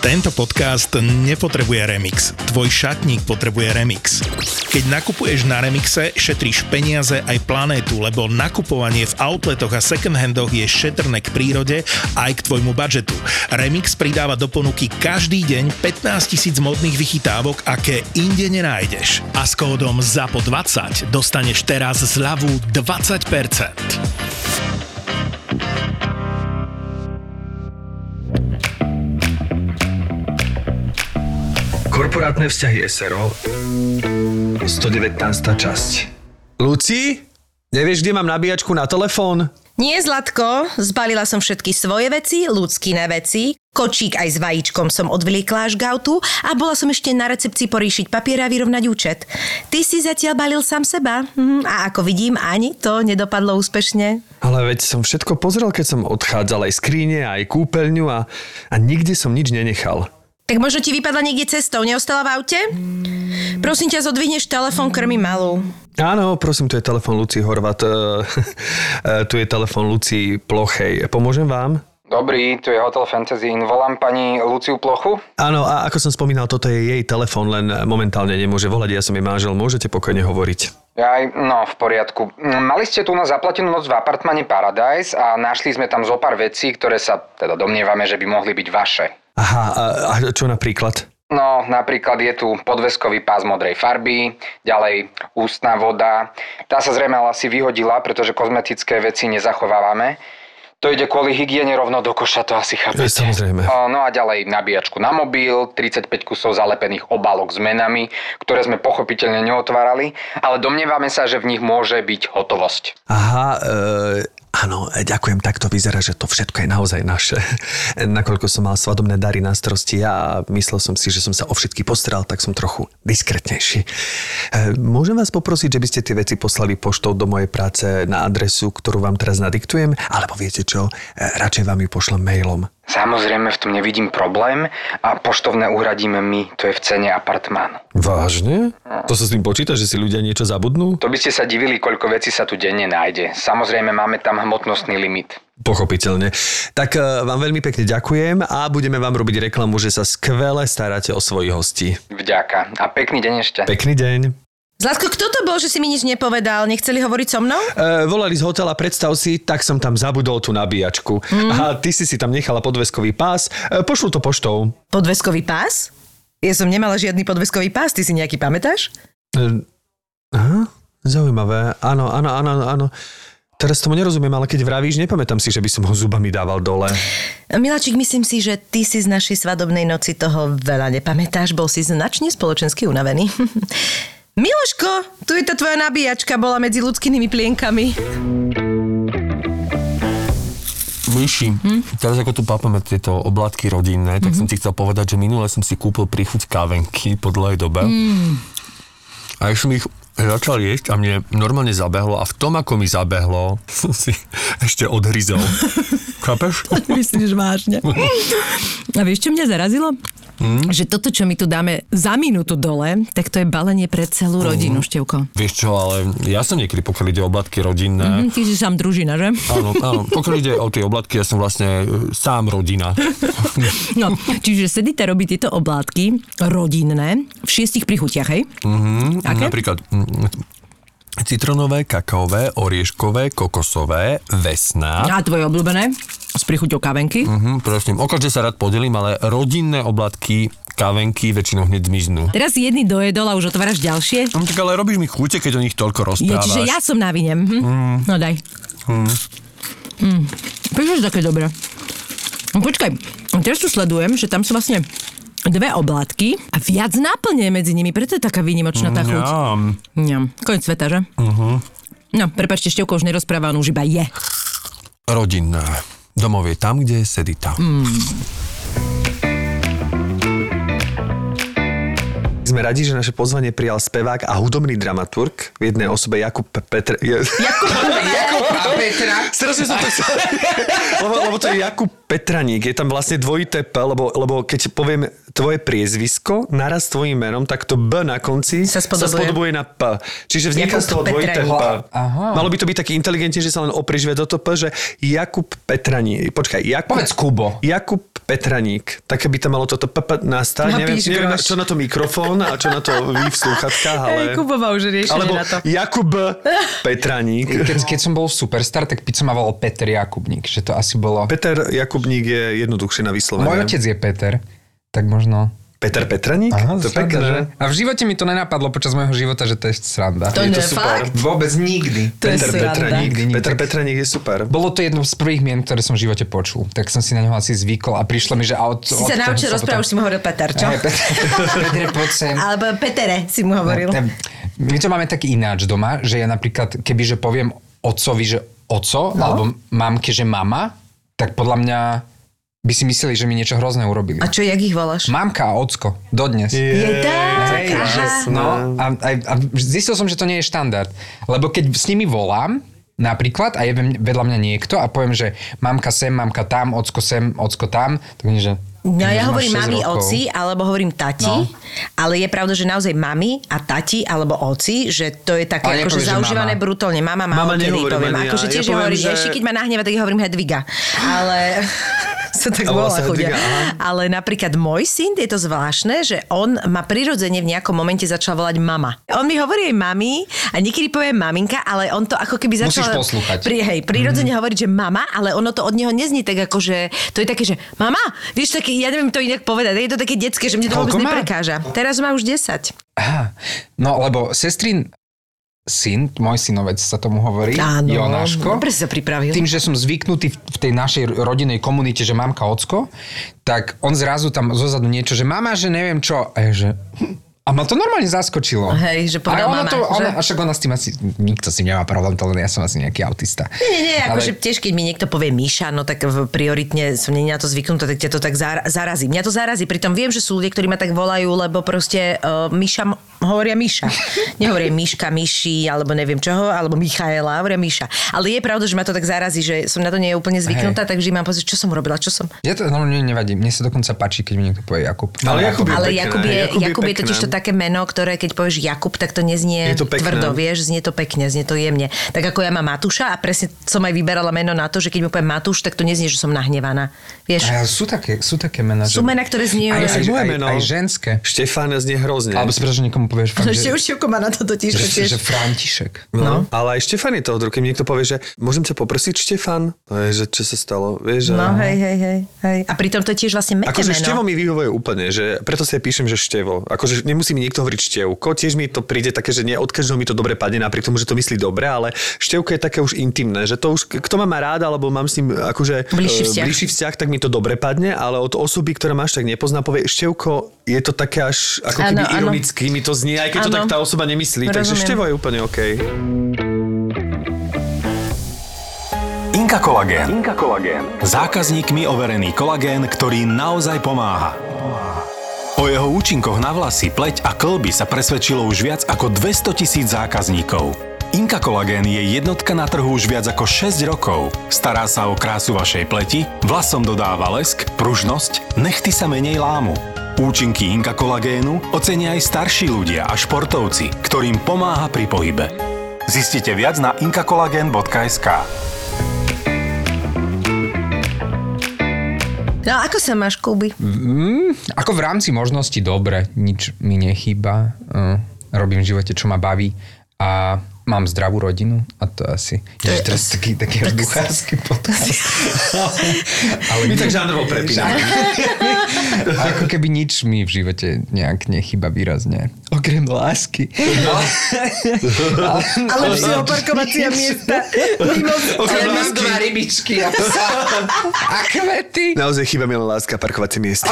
Tento podcast nepotrebuje remix. Tvoj šatník potrebuje remix. Keď nakupuješ na Remixe, šetríš peniaze aj planétu, lebo nakupovanie v outletoch a second-handoch je šetrné k prírode aj k tvojmu budžetu. Remix pridáva do ponuky každý deň 15 tisíc modných vychytávok, aké inde nenájdeš. A s kódom ZAPO20 dostaneš teraz zľavu 20%. Korporátne vzťahy SRO 119. časť Luci, nevieš, kde mám nabíjačku na telefón? Nie, Zlatko, zbalila som všetky svoje veci, ľudskine veci, kočík aj s vajíčkom som odvliekla až k autu a bola som ešte na recepcii poríšiť papier a vyrovnať účet. Ty si zatiaľ balil sám seba hm, a ako vidím, ani to nedopadlo úspešne. Ale veď som všetko pozrel, keď som odchádzal aj skríne, aj kúpeľňu a, a nikde som nič nenechal. Tak možno ti vypadla niekde cestou, neostala v aute? Prosím ťa, zodvihneš telefón, krmi malú. Áno, prosím, tu je telefon Luci Horvat. tu je telefon Luci Plochej. Pomôžem vám? Dobrý, tu je Hotel Fantasy. Volám pani Luciu Plochu. Áno, a ako som spomínal, toto je jej telefon, len momentálne nemôže volať, ja som jej manžel, môžete pokojne hovoriť. Aj, no, v poriadku. Mali ste tu na zaplatenú noc v apartmane Paradise a našli sme tam zo pár vecí, ktoré sa teda domnievame, že by mohli byť vaše. Aha, a, a čo napríklad? No, napríklad je tu podveskový pás modrej farby, ďalej ústna voda. Tá sa zrejme asi vyhodila, pretože kozmetické veci nezachovávame. To ide kvôli hygiene rovno do koša, to asi chápete. Samozrejme. No a ďalej nabíjačku na mobil, 35 kusov zalepených obálok s menami, ktoré sme pochopiteľne neotvárali, ale domnievame sa, že v nich môže byť hotovosť. Aha, e, Áno, ďakujem, tak to vyzerá, že to všetko je naozaj naše. Nakoľko som mal svadobné dary na starosti a myslel som si, že som sa o všetky postaral, tak som trochu diskretnejší. E, môžem vás poprosiť, že by ste tie veci poslali poštou do mojej práce na adresu, ktorú vám teraz nadiktujem, alebo viete čo, e, radšej vám ju pošlem mailom. Samozrejme, v tom nevidím problém a poštovné uhradíme my, to je v cene apartmánu. Vážne? To sa s tým počíta, že si ľudia niečo zabudnú? To by ste sa divili, koľko vecí sa tu denne nájde. Samozrejme, máme tam hmotnostný limit. Pochopiteľne. Tak uh, vám veľmi pekne ďakujem a budeme vám robiť reklamu, že sa skvele staráte o svojich hostí. Vďaka. A pekný deň ešte. Pekný deň. Zlatko, kto to bol, že si mi nič nepovedal? Nechceli hovoriť so mnou? E, volali z hotela, predstav si, tak som tam zabudol tú nabíjačku. Mm. A ty si si tam nechala podveskový pás. E, pošlu to poštou. Podveskový pás? Ja som nemala žiadny podveskový pás, ty si nejaký pamätáš? E, aha, zaujímavé. Áno, áno, áno, áno. Teraz tomu nerozumiem, ale keď vravíš, nepamätám si, že by som ho zubami dával dole. Milačik, myslím si, že ty si z našej svadobnej noci toho veľa nepamätáš, bol si značne spoločensky unavený. Miloško, tu je tá tvoja nabíjačka, bola medzi ľudskými plienkami. Myši, hm? teraz ako tu papame tieto oblátky rodinné, tak mm-hmm. som ti chcel povedať, že minule som si kúpil príchuť kávenky po dlhej dobe. Mm. A ešte som ich začal jesť a mne normálne zabehlo a v tom, ako mi zabehlo, som si ešte odhryzol. Chápeš? Myslíš vážne. A vieš, čo mňa zarazilo? Mm. že toto, čo my tu dáme za minútu dole, tak to je balenie pre celú rodinu, mm. Števko. Vieš čo, ale ja som niekedy, pokiaľ ide o oblatky rodinné. Mm-hmm, ty si sám družina, že? Áno, áno. Pokiaľ ide o tie oblatky, ja som vlastne e, sám rodina. no, čiže Sedita robí tieto oblátky rodinné v šiestich prichutiach, hej? Mm-hmm, Aké? Napríklad citronové, kakaové, orieškové, kokosové, vesná. A tvoje obľúbené? S prichuťou kávenky? Uh-huh, prosím, o každé sa rád podelím, ale rodinné oblatky kávenky väčšinou hneď zmiznú. Teraz jedný dojedol a už otváraš ďalšie? No tak ale robíš mi chute, keď o nich toľko rozprávaš. Je, čiže ja som návinem. Hm? Mm. No daj. Mm. Mm. Prečo také dobré? No, počkaj, teraz tu sledujem, že tam sú vlastne dve oblátky a viac náplne medzi nimi, preto je taká výnimočná tá chuť. Ňam. Ňam. Koniec sveta, že? Uh-huh. No, prepačte, Števko už nerozpráva, on už iba je. Rodinná. Domov je tam, kde je sedita. Mm. Sme radi, že naše pozvanie prijal spevák a hudobný dramaturg v jednej osobe Jakub Petr... Jakub, Jakub a Petra? Strašne som to chcel. lebo, lebo to je Jakub Petraník. Je tam vlastne dvojité P, lebo, lebo keď poviem tvoje priezvisko naraz s tvojim menom, tak to B na konci sa spodobuje, sa spodobuje na P. Čiže vzniká z toho dvojité P. Aha. Malo by to byť taký inteligentne, že sa len oprižve do to P, že Jakub Petraník. Počkaj, Jakub... Povedz Kubo. Jakub Petraník. Tak by tam malo toto PP nastať. Neviem, neviem čo na to mikrofón a čo na to vy v slúchatkách, ale... Hej, Kubo má už riešenie Alebo na to. Jakub Petraník. Keď, keď som bol v Superstar, tak pizzu ma volal Peter Jakubník, že to asi bolo... Peter Jakubník je jednoduchšie na vyslovenie. Môj otec je Peter, tak možno... Peter Petraník? to je sranda, pekné. že? A v živote mi to nenapadlo počas môjho života, že to je sranda. To Je to super. fakt? Vôbec nikdy. To Peter. Petraník. Nikdy, nikdy. Peter Petraník je super. Bolo to jedno z prvých mien, ktoré som v živote počul. Tak som si na neho asi zvykol a prišlo mi, že... A od, Si sa naučil rozprávať, už si mu hovoril Peter, čo? Peter, Petre, poď sem. Alebo Petere si mu hovoril. My to máme taký ináč doma, že ja napríklad, kebyže poviem otcovi, že oco, no? alebo mamke, že mama, tak podľa mňa by si mysleli, že mi niečo hrozné urobili. A čo, jak ich voláš? Mamka a ocko, dodnes. Je tak? Hej, aha. že, no, a, a, a zistil som, že to nie je štandard. Lebo keď s nimi volám, napríklad, a je ve- vedľa mňa niekto a poviem, že mamka sem, mamka tam, ocko sem, ocko tam, tak oni, že... No ja hovorím 6 mami, rokov. oci, alebo hovorím tati, No. ale je pravda, že naozaj mami a tati, alebo oci, že to je také Ale akože zaužívané mama. brutálne. Mama, mama, Mama kedy poviem. ja. Akože Ja tiež poviem, hovorím, že- ešte keď ma nahneva, tak ja hovorím Hedviga. Ale sa tak volá chudia. Ale napríklad môj syn, je to zvláštne, že on ma prirodzene v nejakom momente začal volať mama. On mi hovorí aj mami a niekedy povie maminka, ale on to ako keby Musíš začal... poslúchať. Pri, hej, prirodzene hovoriť, že mama, ale ono to od neho neznie tak ako, že to je také, že mama, vieš, také, ja neviem to inak povedať, je to také detské, že mne to vôbec neprekáža. Teraz má už 10. Aha, no lebo sestrin syn, môj synovec sa tomu hovorí, Áno, Jonáško. dobre si sa pripravil. Tým, že som zvyknutý v, tej našej rodinnej komunite, že mamka, ocko, tak on zrazu tam zozadu niečo, že mama, že neviem čo. A ja, že... A ma to normálne zaskočilo. Hej, že povedal a ona mama, to, ona, že? a však ona s tým asi, nikto s tým nemá problém, to len ja som asi nejaký autista. Nie, nie, nie, akože Ale- tiež keď mi niekto povie Míša, no tak v- prioritne som nie na to zvyknutá, tak ťa to tak zar- zarazí. Mňa to zarazí, pritom viem, že sú ľudia, ktorí ma tak volajú, lebo proste uh, Míša, m- hovoria Míša. Nehovoria Míška, Míši, alebo neviem čoho, alebo Michaela, hovoria Míša. Ale je pravda, že ma to tak zarazí, že som na to nie úplne zvyknutá, takže mám pocit, čo som robila, čo som. Ja to normálne nevadí. Mne sa dokonca páči, keď mi niekto povie Jakub. Ale Jakub je Ale pekné, Jakub je, Jakub je Jakub je totiž to také meno, ktoré keď povieš Jakub, tak to neznie Je to pekné. tvrdo, vieš, znie to pekne, znie to jemne. Tak ako ja mám Matúša a presne som aj vyberala meno na to, že keď mu poviem Matúš, tak to neznie, že som nahnevaná. Vieš, A sú také, sú také mená. sú mená, ktoré znie... aj, aj, aj, meno. aj, ženské. Štefán znie hrozne. Alebo si že niekomu povieš fakt, že, už Šivko má na to totiž, že, že tiež. že František. No. Ale aj Štefan je toho. Keď niekto povie, že môžem ťa poprosiť, Štefan? To je, že čo sa stalo? Vieš. No, hej, hej, hej, hej. A pritom to je tiež vlastne meké Akože števo mi vyhovuje úplne, že preto si píšem, že števo. Akože nemusí mi niekto hovoriť števko, tiež mi to príde také, že nie od každého mi to dobre padne, napriek tomu, že to myslí dobre, ale števko je také už intimné, že to už, kto ma má rád, alebo mám s ním akože Bližší e, vzťah. bližší vzťah, tak mi to dobre padne, ale od osoby, ktorá ma až tak nepozná, povie števko, je to také až ako keby ironicky mi to znie, aj keď to Áno. tak tá osoba nemyslí, takže Rozumiem. števo je úplne OK. Inka Kolagén. Inka Kolagén. Zákazníkmi overený kolagén, ktorý naozaj pomáha. O jeho účinkoch na vlasy, pleť a klby sa presvedčilo už viac ako 200 tisíc zákazníkov. Inka Kolagén je jednotka na trhu už viac ako 6 rokov. Stará sa o krásu vašej pleti, vlasom dodáva lesk, pružnosť, nechty sa menej lámu. Účinky Inka Kolagénu ocenia aj starší ľudia a športovci, ktorým pomáha pri pohybe. Zistite viac na inkakolagen.sk. No ako sa máš, Kuby? Ako v rámci možnosti dobre, nič mi nechýba. Uh, robím v živote, čo ma baví a mám zdravú rodinu a to asi... To je teraz taký, taký až duchársky podcast. Ale My nie- tak žánrovo prepíname. Ako keby nič mi v živote nejak nechýba výrazne. Okrem lásky. Ale už si opakovacia miesta. Mimo, Okrem Ale mám lásky. dva rybičky a. A kvety. Naozaj chýba mi len láska a parkovacie miesta.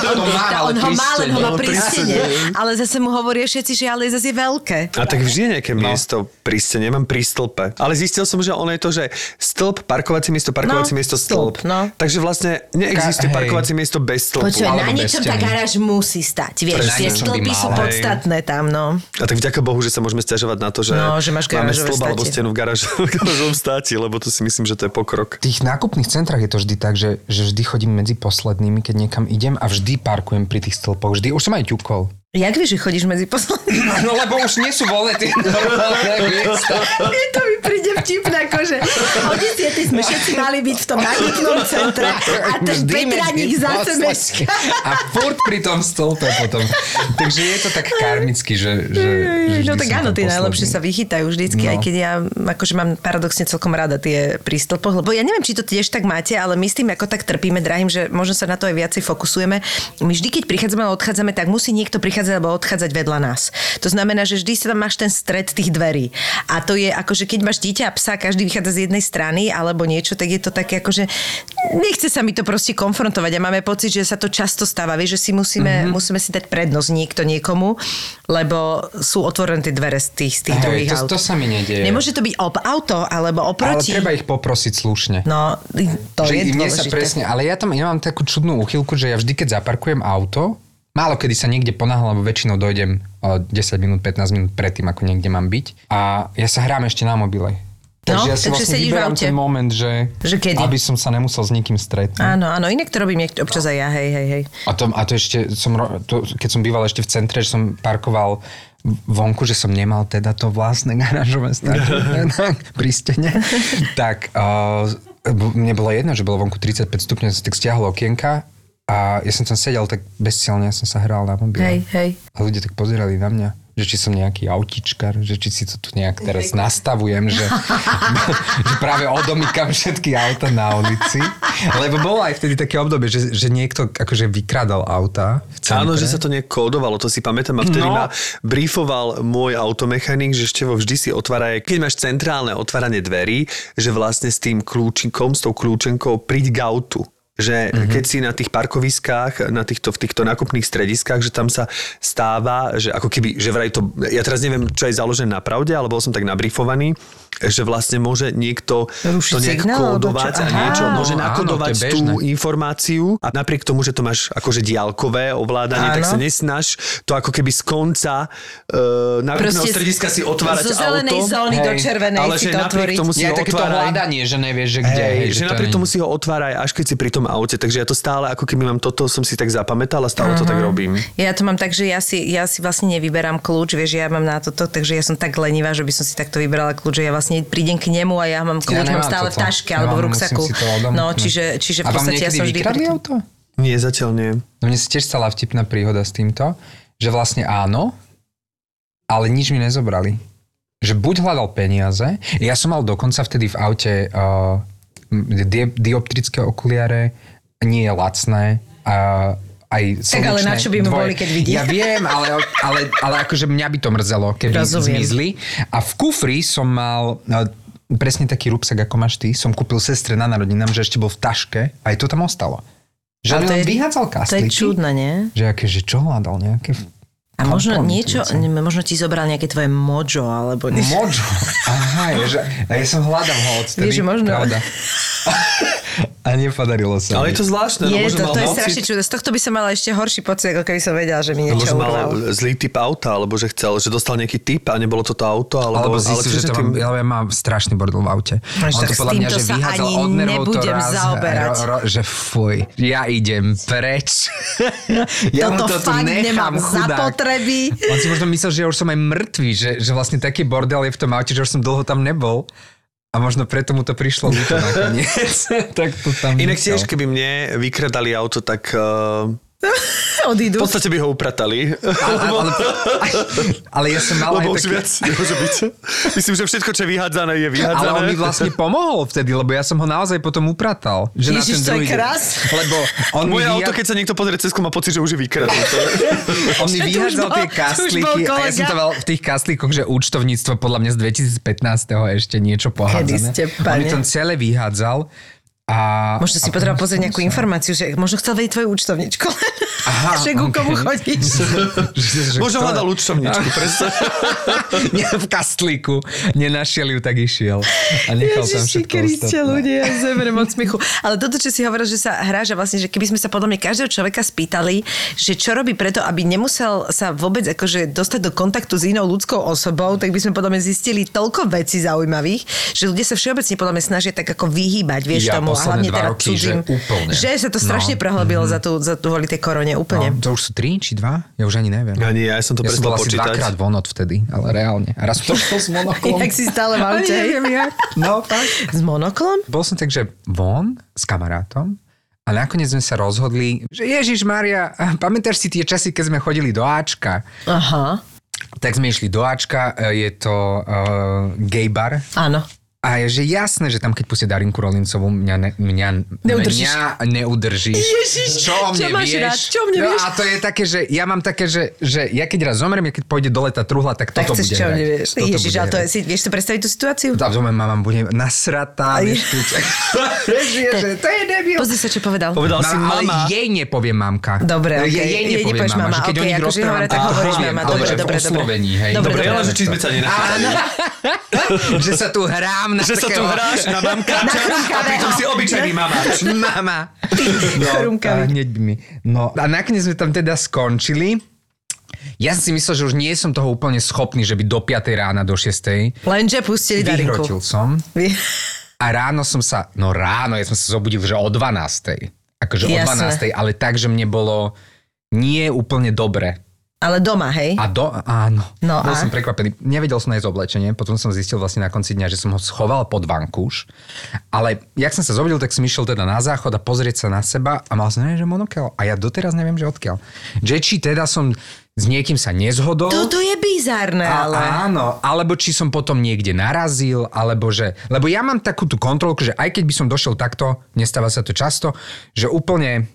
To má, ale on ho má, len ho má No, pri stene. Ale zase mu hovoria všetci, že ale zase je veľké. A tak vždy je nejaké miesto pri stene, mám pri stĺpe. Ale zistil som, že ono je to, že stĺp, parkovacie miesto, parkovacie No, miesto, stĺp, no. Takže vlastne neexistuje Ka- parkovacie miesto bez stĺpu. Počuj, na niečom tá garáž musí stať, vieš, tie stĺpy sú podstatné tam, no. A tak vďaka Bohu, že sa môžeme stiažovať na to, že, No, že máš máme stĺp alebo stenu v garážovom státi, lebo to si myslím, že to je pokrok. V tých nákupných centrách je to vždy tak, že, že vždy chodím medzi poslednými, keď niekam idem a vždy parkujem pri tých stĺpoch. Vždy, už som aj ťukol. Jak vieš, že chodíš medzi poslednými? No lebo už nie sú voľné tie normálne miesta. Je to mi príde vtipné, akože od desiatej sme všetci mali byť v tom nákupnom centre a ten Petraník za sebe. A furt pri tom stolpe potom. Takže je to tak karmicky, že, že, že No tak áno, tie najlepšie sa vychytajú vždycky, No. aj keď ja akože mám paradoxne celkom rada tie prístĺpoch, lebo ja neviem, či to tiež tak máte, ale my s tým ako tak trpíme, drahým, že možno sa na to aj viacej fokusujeme. My vždy, keď prichádzame a odchádzame, tak musí niekto prichádzať alebo odchádzať vedľa nás. To znamená, že vždy sa tam máš ten stred tých dverí. A to je ako, že keď máš dieťa a psa, každý vychádza z jednej strany alebo niečo, tak je to také ako, že nechce sa mi to proste konfrontovať a máme pocit, že sa to často stáva, vieš, že si musíme, mm-hmm. musíme si dať prednosť niekto niekomu, lebo sú otvorené tie dvere z tých, z tých Hej, druhých to, aut. to sa mi nedieje. Nemôže to byť ob auto alebo ale oproti. treba ich poprosiť slušne. No, to že je mne sa dôležité. presne, ale ja tam ja mám takú čudnú uchylku, že ja vždy, keď zaparkujem auto, málo kedy sa niekde ponáhľam, lebo väčšinou dojdem o 10 minút, 15 minút predtým, ako niekde mám byť. A ja sa hrám ešte na mobile. Takže No, ja si takže vlastne vyberám ten moment, že, Že kedy? aby som sa nemusel s nikým stretnúť. Áno, áno, inak to robím niek- občas aj ja, hej, hej, hej. A to, a to ešte som, to, keď som býval ešte v centre, že som parkoval vonku, že som nemal teda to vlastné garážové stáčenie pri stene, tak uh, mne bolo jedno, že bolo vonku 35 stupňov, som tak stiahol okienka a ja som tam sedel tak bezcielne, ja som sa hral na mobile. Hej, hej. A ľudia tak pozerali na mňa, že či som nejaký autičkar, že či si to tu nejak teraz nastavujem, že, že práve odomykam všetky auta na ulici. Lebo bolo aj vtedy také obdobie, že, že niekto akože vykrádal auta. Áno, že sa to nejak kódovalo, to si pamätám. A vtedy No. ma briefoval môj automechanik, že ešte vo vždy si otvára, keď máš centrálne otváranie dverí, že vlastne s tým kľúčikom, s tou kľúčenkou príď k autu. Že mm-hmm. keď si na tých parkoviskách, na týchto, v týchto nákupných strediskách, že tam sa stáva, že ako keby, že vraj to, ja teraz neviem, čo je založené na pravde, ale bol som tak nabrifovaný, že vlastne môže niekto Rušiť to nejak signál, kódovať čo? a niečo, Aha. môže Áno, nakodovať je tú informáciu a napriek tomu, že to máš akože diálkové ovládanie, tak Áno. sa nesnaž to ako keby z konca uh, nákupného Proste strediska si otvárať zo zelenej auto. zóny do Hej. červenej ale si že to napriek tomu si Nie, ho otváraj. hľadanie, že nevieš, že kde. Hej, hej, že to napriek tomu si ho otváraj, až keď si pri tom aute. Takže ja to stále, ako keby mám toto, som si tak zapamätal a stále to tak robím. Ja to mám tak, že ja si, ja si vlastne nevyberám kľúč, vieš, ja mám na toto, takže ja som tak lenivá, že by som si takto vybrala kľúč, že ja vlastne prídem k nemu a ja mám kľúč, Ja mám stále v toto. taške Ja alebo v ruksaku. No, čiže, čiže v podstate ja som vždy... pri auto? Nie, zatiaľ nie. No mne sa tiež stala vtipná príhoda s týmto, že vlastne áno, ale nič mi nezobrali. Že buď hľadal peniaze, ja som mal dokonca vtedy v aute uh, di- dioptrické okuliare, nie je lacné, uh, aj Tak ale na slnečné čo by mu boli, keď vidí? Ja viem, ale, ale, ale akože mňa by to mrzelo, keby Rozumiem. zmizli. A v kufri som mal uh, presne taký rúbsak, ako máš ty, som kúpil sestre na narodinám, že ešte bol v taške aj to tam ostalo. Že to je- vyhádzal To je kastlíky. čudné, nie? Že aké, že čo hľadal? Nejaké A možno niečo, možno ti zobral nejaké tvoje mojo, alebo niečo. Mojo. Aha, je, že, ja som hľadal ho odtedy. Vieš, možno. Pravda. a nepodarilo sa. Ale je to zvláštne. no, Je, možno to, to je strašne čudné. Z tohto by som mala ešte horší pocit, ako keby som vedela, že mi No, niečo možno mal zlý typ auta, alebo že chcel, že dostal nejaký typ a nebolo to to auto, alebo, Alebo zistil, že chceš to tým- mám, ja mám strašný bordel v aute. Až On tak to podľa mňa, týmto že sa vyhádzal ani od nervov to raz, zaoberať. Ro, ro, že fuj, ja idem preč. ja mu Toto to tu fakt nechám, nemám chudák. zapotreby. On si možno myslel, že ja už som aj mŕtvý, že, že vlastne taký bordel je v tom aute, že už som dlho tam nebol. A možno preto mu to prišlo ľúto nakoniec. tak to tam Inak tiež, keby mne vykradali auto, tak uh, Odídu. v podstate by ho upratali. Ale, ale, ale ja som mal Lebo aj už taký... viac nemôže byť. Myslím, že všetko, čo je vyhádzané, je vyhádzané. Ale on mi vlastne pomohol vtedy, lebo ja som ho naozaj potom upratal. Že na Ježiš, ten to je druhý krás. Lebo on Moje mi auto, keď sa niekto pozrie cez má pocit, že už je vykradnuté. on mi vyhádzal tie kastlíky a ja som to mal v tých kastlíkoch, že účtovníctvo podľa mňa z 2015. ešte niečo pohádzané. ste, On mi pane? to celé vyhádzal. A, Možno si potreboval pozrieť nejakú sa- informáciu, že možno chcel vedieť tvoju účtovničku. Aha, že ku komu okej. chodíš. Možno hľadal účtovničku, presne. Nie, v kastlíku. Nenašiel ju, tak išiel. A nechal tam Ježiši všetko Kriste, ľudia, ja zemrem od smichu. Ale toto, čo si hovoril, že sa hrá, že vlastne, že keby sme sa podľa mňa každého človeka spýtali, že čo robí preto, aby nemusel sa vôbec akože dostať do kontaktu s inou ľudskou osobou, tak by sme podľa mňa zistili toľko vecí zaujímavých, že ľudia sa všeobecne podľa mňa snažia tak ako vyhýbať, vieš Ja tomu. Posledné dva teda roky, cudzím. že úplne. Že sa to strašne No. prehlbilo za tú, za tú, tej korone, úplne. No, to už sú tri či dva? Ja už ani neviem. Ani ja som to ja prestal počítať. dvakrát von od vtedy, ale reálne. A raz to s monoklom. Jak si stále v aute. No, fakt. S monoklom? Bol som tak, že von s kamarátom a nakoniec sme sa rozhodli, že Ježiš Maria, pamätáš si tie časy, keď sme chodili do Ačka? Aha, Tak sme išli do Ačka, e, je to uh, gay bar. áno. A je, že jasné, že tam keď pustia Darinku Rolincovú, mňa, ne, mňa, Neudržíš. mňa neudržíš. Ježiš, čo o čo mne máš vieš? rád, čo o mne no, vieš? A to je také, že ja mám také, že, že ja keď raz zomrem, ja keď pôjde dole tá truhla, tak Tak toto chceš bude čo, hrať. nevieš. Toto Ježiš, bude ale to je, si, vieš si predstaviť tú situáciu? Tam zomrem, mama bude nasratá, vieš. Vieš, že to je debil. Pozri sa, čo povedal. Povedal si ale mama. jej nepoviem mamka. Dobre, okej. Jej, jej nepoviem mama, mama, že keď okej, o nich akože rozprávam, tak tak hovoríš mama. Dobre, Dobre, dobre, dobre. Ale že či sme sa nenachádali. že sa tu hrám na Že sa tu hráš na mamkáča a pritom si obyčajný mamač. Mama. No, a hneď by mi. No a nakoniec sme tam teda skončili. Ja som si myslel, že už nie som toho úplne schopný, že by do 5 rána, do 6. Lenže pustili Darinku. Vyhrotil som. Vy- A ráno som sa, no ráno, ja som sa zobudil, že o 12. Akože o Jasné. 12. Ale tak, že mne bolo nie úplne dobre. Ale doma, hej? A do, áno. No Bol a? som prekvapený. Nevedel som nájsť oblečenie, potom som zistil vlastne na konci dňa, že som ho schoval pod vankúš. Ale jak som sa zobudil, tak som išiel teda na záchod a pozrieť sa na seba a mal som, neviem, že monokel. A ja doteraz neviem, že odkiaľ. Že či teda som s niekým sa nezhodol. Toto je bizárne, A, ale... áno, alebo či som potom niekde narazil, alebo že... Lebo ja mám takú tú kontrolku, že aj keď by som došiel takto, nestáva sa to často, že úplne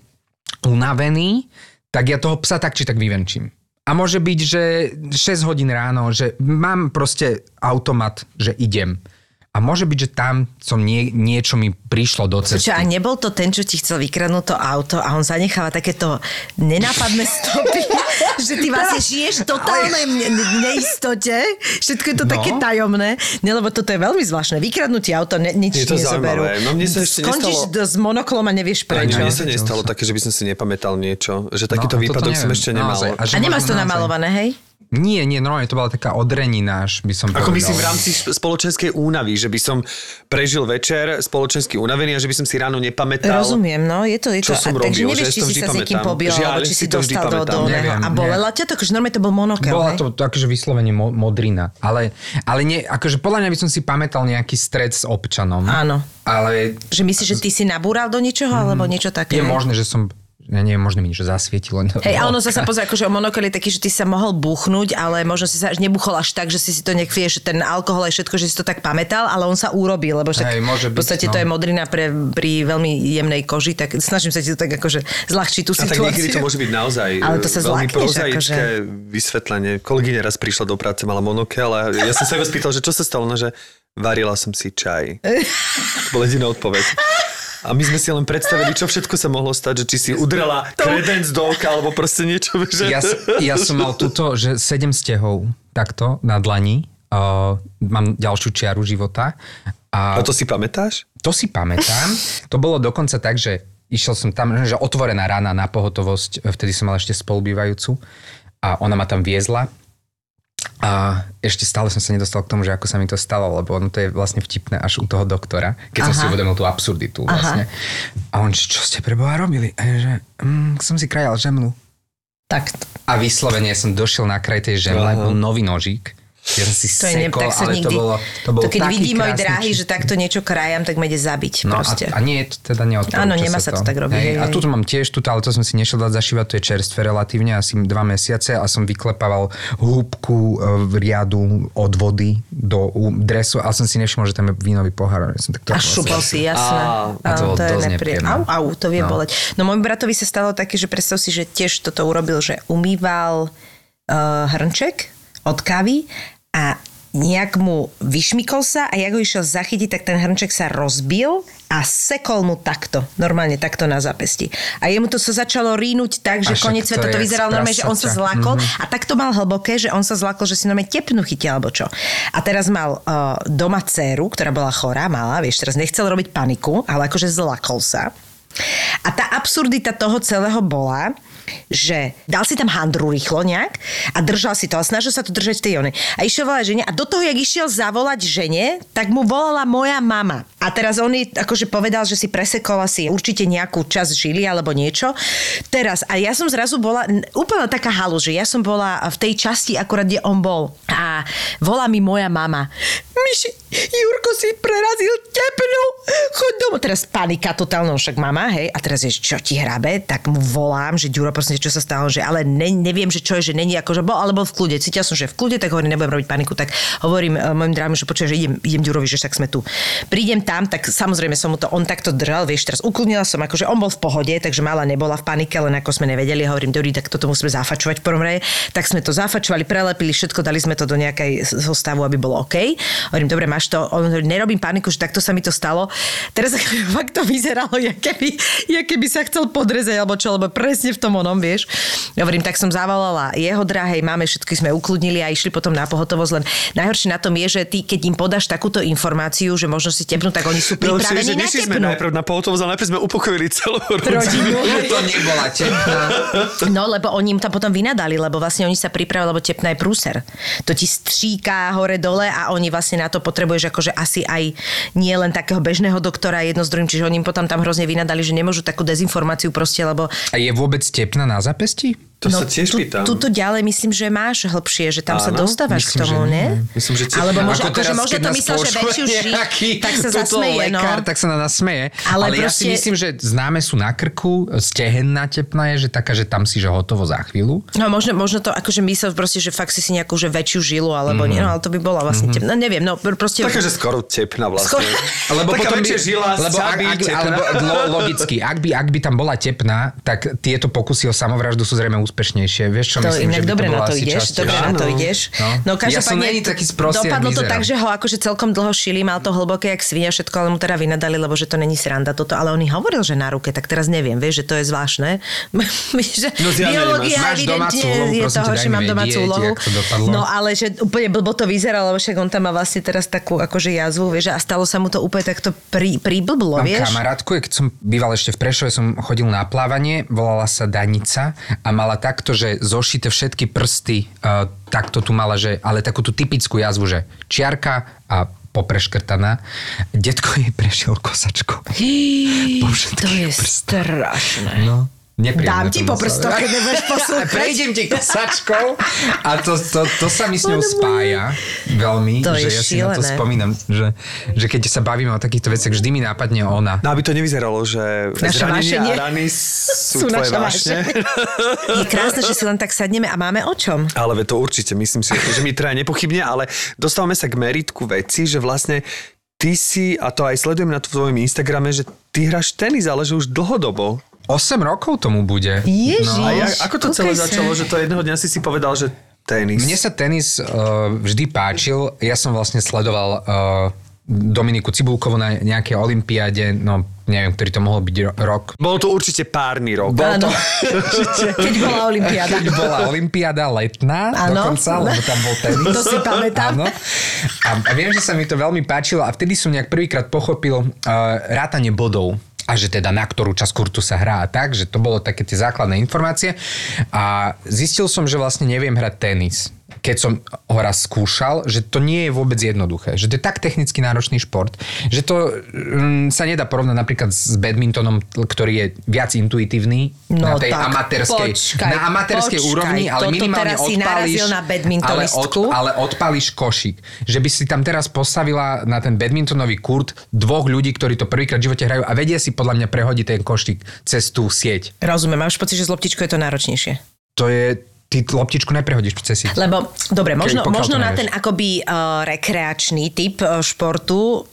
unavený, tak ja toho psa tak či tak vyvenčím. A môže byť, že 6 hodín ráno, že mám proste automat, že idem. A môže byť, že tam som nie, niečo mi prišlo do cesty. Čo, a nebol to ten, čo ti chcel vykradnúť to auto a on zanecháva takéto nenápadné stopy, že ty vlastne žiješ v totálnej ne- ne- neistote, všetko je to No. také tajomné. Ne, lebo toto je veľmi zvláštne. Vykradnúť auto, ne, nič Je to nezoberú. zaujímavé. No mne sa ešte Skončíš nestalo- do, s monoklom a nevieš Ani prečo. mne sa nestalo také, že by som si nepamätal niečo. Že takýto No, výpadok som ešte nemal. Naozaj. A že nemáš to namalované, hej? Nie, nie, normálne to bola taká odrenina, až by som Ako povedal. myslím v rámci spoločenskej únavy, že by som prežil večer spoločensky unavený a že by som si ráno nepamätal. Rozumiem, no, je to, je Čo to. som a, takže robil, nevieš, že či to si sa s niekým pobil, Žiaľ, alebo či si si to dostal do, do pamätám. oného. Neviem, A bolela ťa to, akože normálne to bol monokel, Bola hej? to akože vyslovene mo- modrina. Ale, ale nie, akože podľa mňa by som si pamätal nejaký stred s občanom. Áno. Ale Že myslíš, že ty si nabúral do niečoho, alebo niečo také? je možné, že som, ja neviem, možno mi niečo zasvietilo. Hej, a ono sa sa pozrie, akože o monokel je taký, že ty sa mohol buchnúť, ale možno si sa až nebuchol až tak, že si si to nejak vieš, že ten alkohol je všetko, že si to tak pamätal, ale on sa urobil, lebo však Hej, môže v podstate byť, to no. je modrina pre, pri veľmi jemnej koži, tak snažím sa ti to tak akože zľahčiť tú A tak niekedy situáciu. to môže byť naozaj Ale to sa e, veľmi zlakneš, prozaické vysvetlenie. Kolegyňa raz prišla do práce, mala monokel a ja som sa ho spýtal, že čo sa stalo, no, že varila som si čaj. To bola jediná odpoveď. A my sme si len predstavili, čo všetko sa mohlo stať, že či si udrela kredenc do oka, alebo proste niečo. Že... Ja, ja som mal túto, že sedem stehov takto na dlani. Uh, mám ďalšiu čiaru života. A A to si pamätáš? To si pamätám. To bolo dokonca tak, že išiel som tam, že otvorená rána na pohotovosť, vtedy som mal ešte spolubývajúcu a ona ma tam viezla a ešte stále som sa nedostal k tomu, že ako sa mi to stalo, lebo ono to je vlastne vtipné až u toho doktora, keď som Aha. si uvedomil tú absurditu vlastne. A on, čo ste pre Boha robili? A ja, že mm, som si krajal žemlu. Tak, A vyslovene som došiel na kraj tej žemle, Aha. bol nový nožík. Ja som si to je ne, sekol, tak sa ale nikdy... to bolo, to bolo to keď vidí môj drahý, že takto niečo krajam, tak ma ide zabiť No proste. a, a nie, to teda neodporúča Áno, nemá sa to tak robiť, hej, A hej. tu mám tiež, tuto, ale to som si nešiel dať zašívať, to je čerstvé relatívne, asi dva mesiace a som vyklepával húbku e, v riadu od vody do dresu, ale som si nevšimol, že tam je vínový pohár. Ja som tak to A šupol si, jasné. Á, a to bolo je nepríjemné. Au, au, to vie No. boleť. No môjmu bratovi sa stalo také, že predstav si, že tiež toto urobil, že umýval uh, hrnček od kávy a nejak mu vyšmykol sa a jak ho išiel zachytiť, tak ten hrnček sa rozbil a sekol mu takto, normálne takto na zápesti. A jemu to sa začalo rínúť tak, že to sveta to vyzeralo normálne, že on sa prasaťa. zlákol a tak to mal hlboké, že on sa zlákol, že si normálne tepnu chytil alebo čo. A teraz mal uh, doma dceru, ktorá bola chorá, malá, vieš, teraz nechcel robiť paniku, ale akože zlakol sa. A tá absurdita toho celého bola, že dal si tam handru rýchlo nejak a držal si to a snažil sa to držať v tej onej. A išiel volať žene a do toho, jak išiel zavolať žene, tak mu volala moja mama. A teraz on akože povedal, že si presekol asi určite nejakú časť žily alebo niečo. Teraz, a ja som zrazu bola úplne taká halu, že ja som bola v tej časti akurát, kde on bol. A volá mi moja mama. Myši, Jurko si prerazil tepnu, choď domov. Teraz panika totálna, však mama, hej, a teraz je, čo ti hrabe, tak mu volám, že Ďuro, prosím, čo sa stalo, že ale ne, neviem, že čo je, že není ako, že bol, alebo v kľude. Cítil som, že v kľude, tak hovorím, nebudem robiť paniku, tak hovorím uh, mojim drámom, že počujem, že idem, idem Ďurovi, že však sme tu. Prídem tam, tak samozrejme som mu to, on takto držal, vieš, teraz ukludnila som, akože on bol v pohode, takže mala nebola v panike, len ako sme nevedeli, hovorím, Ďuri, tak toto musíme zafačovať v prvom rade. Tak sme to zafačovali, prelepili všetko, dali sme to do nejakej zostavu, aby bolo OK. Hovorím, dobre, máš to, on hovorí, nerobím paniku, že takto sa mi to stalo. Teraz fakt to vyzeralo, jak keby, jak keby sa chcel podrezať, alebo čo, lebo presne v tom onom, vieš. Hovorím, tak som zavolala jeho drahej, máme všetky sme ukludnili a išli potom na pohotovosť, len najhoršie na tom je, že ty, keď im podáš takúto informáciu, že možno si tepnú, tak oni sú pripravení na nešli sme tepnú. najprv na pohotovosť, ale najprv sme upokojili celú. Rodinu. To nebola tepná. No, lebo oni im tam potom vynadali, lebo vlastne oni sa pripravili, lebo tepná je prúser. To ti stříká hore dole a oni vlastne na to potrebuješ akože asi aj nie len takého bežného doktora jedno s druhým, čiže oni potom tam hrozne vynadali, že nemôžu takú dezinformáciu proste, lebo A je vôbec tepná na zápesti? To sa tiež tu, pýtam. Tuto ďalej myslím, že máš hlbšie, že tam sa Áno, dostávaš myslím, k tomu, že ne? Myslím, že ti- Alebo možno, Ako akože teraz, možno keď to myslel, že väčšiu nejaký tak sa zasmeje, no. lekár, tak sa na nás smeje. Ale Ale, ja si proste- myslím, že známe sú na krku, stehenná tepná je, že taká, že tam si že hotovo za chvíľu. No možno, možno to akože myslel proste, že fakt si si nejakú že väčšiu žilu, alebo Mhm. nie, no ale to by bola vlastne mm-hmm. no neviem, no proste... Taká, že skoro tepná vlastne. Skoro- Lebo Taká potom by, žila, lebo ak, ak, tepná. alebo lo, logicky, ak by, ak by tam bola tepná, tak tieto pokusy o samovraždu sú zrejme úspešnejšie. Vieš čo To myslím, inak že by dobre to na to ideš, dobre na to ideš. No. No Ja som každopádne není taký sprostý, dopadlo to tak, že ho akože celkom dlho šili, mal to hlboké jak svinia, všetko, ale mu teda vynadali, lebo že to není sranda toto, ale on i hovoril, že na ruke, tak teraz neviem, vieš, že to je zvláštne. že No zjavne biológia evidentne je toho, že mám domácu úlohu. No ale že úplne blbo to vyzeralo, však on tam má vlastne teraz takú akože jazvu, vieš, a stalo sa mu to úplne takto pri, priblblo, Mám vieš. kamarátku, keď som býval ešte v Prešove, som chodil na plávanie, volala sa Danica a mala takto, že zošité všetky prsty, uh, takto tu mala, že, ale takú tú typickú jazvu, že čiarka a popreškrtaná. Detko jej prešiel kosačkou. Po To je prstoch. strašné. No. Nepríjemné Dám ti po prstoch, keď nebudeš poslúchať. Prejdem ti kosačkou a to, to, to sa mi s ňou spája veľmi, To že ja si na to spomínam, že, že keď sa bavíme o takýchto veciach, vždy mi nápadne ona. No aby to nevyzeralo, že Naše zranenia a rany sú, Sú tvoje vášne. Je krásne, že si len tak sadneme a máme o čom. Ale ve to určite, myslím si, že mi traja nepochybne, ale dostávame sa k meritku veci, že vlastne ty si, a to aj sledujem na tvojom Instagrame, že ty hráš tenis, ale že už dlhodobo. 8 rokov tomu bude. Ježiš. A ja, ako to celé sa. začalo, že to jedného dňa si si povedal, že tenis. Mne sa tenis uh, vždy páčil. Ja som vlastne sledoval uh, Dominiku Cibulkovu na nejakej olympiáde, no neviem, ktorý to mohol byť ro- rok. Bol to určite párny rok. Bol to, Keď bola Olympiáda. keď bola olympiáda letná Áno. dokonca, lebo tam bol tenis. To si pamätám. Áno. A, a viem, že sa mi to veľmi páčilo a vtedy som nejak prvýkrát pochopil uh, rátanie bodov a že teda na ktorú časť kurtu sa hrá a tak, že to bolo také tie základné informácie. A zistil som, že vlastne neviem hrať tenis keď som ho raz skúšal, že to nie je vôbec jednoduché. Že to je tak technicky náročný šport, že to mm, sa nedá porovnať napríklad s badmintonom, ktorý je viac intuitívny na No tej tak, amatérskej, počkaj, na amatérskej počkaj, úrovni, ale minimálne teraz si odpálíš, narazil na ale, badmintonistku. ale odpálíš košík. Že by si tam teraz postavila na ten badmintonový kurt dvoch ľudí, ktorí to prvýkrát v živote hrajú a vedia si podľa mňa prehodiť ten košík cez tú sieť. Rozumiem, máš pocit, že s loptičkou je to náročnejšie. To je, ty loptičku neprehodíš cez sieť. Lebo, dobre, možno, možno na ten akoby uh, rekreačný typ uh, športu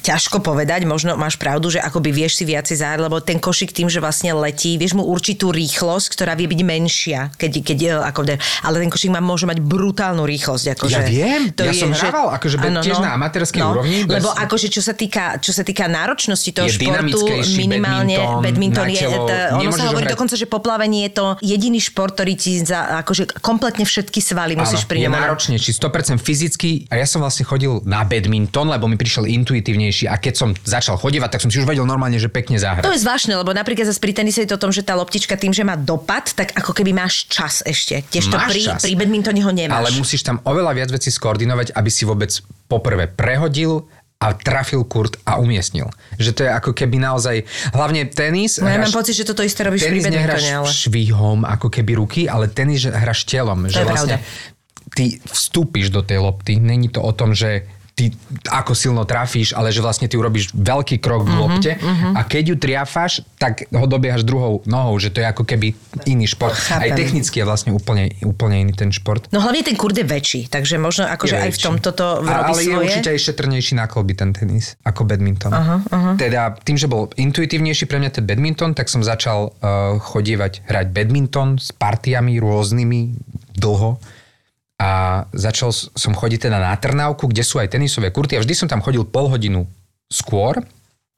ťažko povedať, možno máš pravdu, že akoby vieš si viacej zahrať, lebo ten košík tým, že vlastne letí, vieš mu určitú rýchlosť, ktorá vie byť menšia, keď, keď je, ako, ale ten košík má, môže mať brutálnu rýchlosť. Akože, Ja viem, ja som hrával, akože tiež na amatérskej úrovni, bez- Lebo akože čo sa týka, čo sa týka náročnosti toho Je športu, minimálne badminton, badminton je, to, ono sa hovorí hrať- dokonca, že po plavení je to jediný šport, ktorý ti za, akože kompletne všetky svaly musíš pri je náročnejší, 100% fyzicky a ja som vlastne chodil na badminton, lebo mi prišiel intuitívnejší striktnejší a keď som začal chodívať, tak som si už vedel normálne, že pekne zahrať. To je zvláštne, lebo napríklad zase pri tenise je to o tom, že tá loptička tým, že má dopad, tak ako keby máš čas ešte. Tiež to pri, čas. pri badmintone ho nemáš. Ale musíš tam oveľa viac vecí skoordinovať, aby si vôbec poprvé prehodil a trafil kurt a umiestnil. Že to je ako keby naozaj, hlavne tenis... No ja hráš- mám pocit, že toto isté robíš pri tenis nehráš badmintone, ale... švihom ako keby ruky, ale tenis hráš telom. To že je vlastne ty vstúpiš do tej lopty. Není to o tom, že ty ako silno trafíš, ale že vlastne ty urobíš veľký krok Mhm, v lopte a keď ju triafáš, tak ho dobiehaš druhou nohou, že to je ako keby iný šport. Aj Chápem. technicky je vlastne úplne, úplne iný ten šport. No hlavne ten kurd je väčší, takže možno akože aj v tomto to robí ale je určite aj šetrnejší na kolby ten tenis ako badminton. Aha, aha. Teda tým, že bol intuitívnejší pre mňa ten badminton, tak som začal uh, chodievať hrať badminton s partiami rôznymi dlho. A začal som chodiť teda na Trnávku, kde sú aj tenisové kurty a vždy som tam chodil pol hodinu skôr.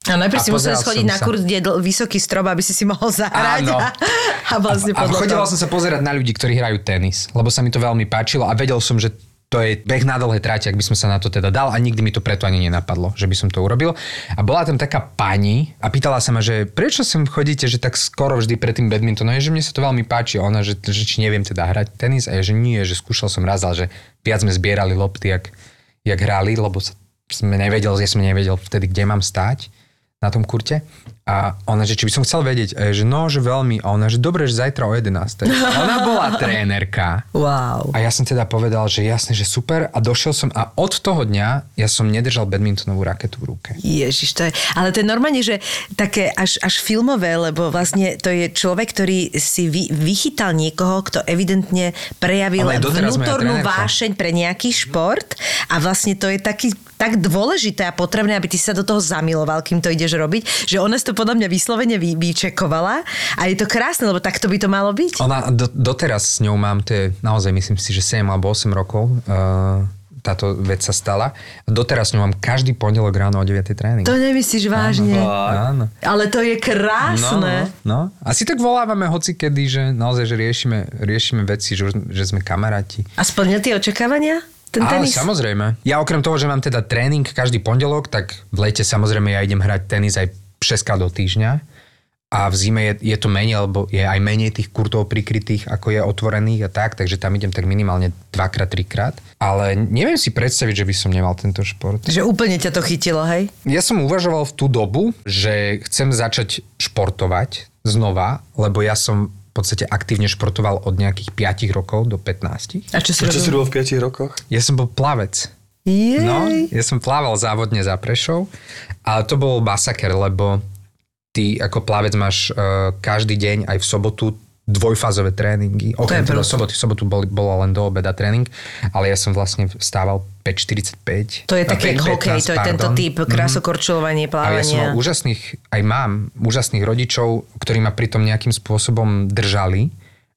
A najprv A si musel schodiť na sa. kurz, kde je vysoký strop, aby si si mohol zahrať. Áno. A, a vlastne A chodieval toho. som sa pozerať na ľudí, ktorí hrajú tenis, lebo sa mi to veľmi páčilo a vedel som, že to je beh na dlhé tráte, ak by som sa na to teda dal a nikdy mi to preto ani nenapadlo, že by som to urobil. A bola tam taká pani a pýtala sa ma, že prečo sem chodíte, že tak skoro vždy pred tým badmintonom, že mne sa to veľmi páči. Ona, že, že či neviem teda hrať tenis a ja, že nie, že skúšal som raz, ale že viac sme zbierali lopty, jak, jak hrali, lebo sa, sme nevedel, ja som nevedel vtedy, kde mám stáť na tom kurte. A ona, že či by som chcel vedieť, že no, že veľmi. A ona, že dobre, že zajtra o 11. Ona bola trénerka. Wow. A ja som teda povedal, že jasne, že super. A došiel som a od toho dňa ja som nedržal badmintonovú raketu v ruke. Ježiš, to je, ale to je normálne, že také až, až filmové, lebo vlastne to je človek, ktorý si vy, vychytal niekoho, kto evidentne prejavil vnútornú vášeň pre nejaký šport a vlastne to je taký tak dôležité a potrebné, aby ty sa do toho zamiloval, kým to ideš robiť, že ona si to podľa mňa vyslovene vy, vyčekovala a je to krásne, lebo takto by to malo byť. Ona, do, doteraz s ňou mám, to je naozaj myslím si, že 7 alebo 8 rokov uh, táto vec sa stala. Doteraz s ňou mám každý pondelok ráno o 9 tréning. To nemyslíš vážne. Áno. Ale to je krásne. No, no. Asi tak volávame hoci kedy, že naozaj, že riešime, riešime veci, že, že sme kamaráti. A splnil tie očakávania? Ten Ale tenis? samozrejme. Ja okrem toho, že mám teda tréning každý pondelok, tak v lete samozrejme ja idem hrať tenis aj 6 krát do týždňa. A v zime je, je to menej, lebo je aj menej tých kurtov prikrytých, ako je otvorených a tak, takže tam idem tak minimálne dvakrát, trikrát. Ale neviem si predstaviť, že by som nemal tento šport. Že úplne ťa to chytilo, hej? Ja som uvažoval v tú dobu, že chcem začať športovať znova, lebo ja som v podstate aktívne športoval od nejakých 5 rokov do 15. A čo si Čo si robil? robil v 5 rokoch? Ja som bol plavec. Jej. No, ja som plával závodne za Prešov, ale to bol masaker, lebo ty ako plavec máš uh, každý deň aj v sobotu dvojfázové tréningy. Okrem teda soboty, sobotu bol, bola len do obeda tréning, ale ja som vlastne vstával 5.45. To je a také 5:15, hokej, to je tento pardon. typ, krásokorčulovanie, A ja som mal plávanie. úžasných, aj mám úžasných rodičov, ktorí ma pritom nejakým spôsobom držali,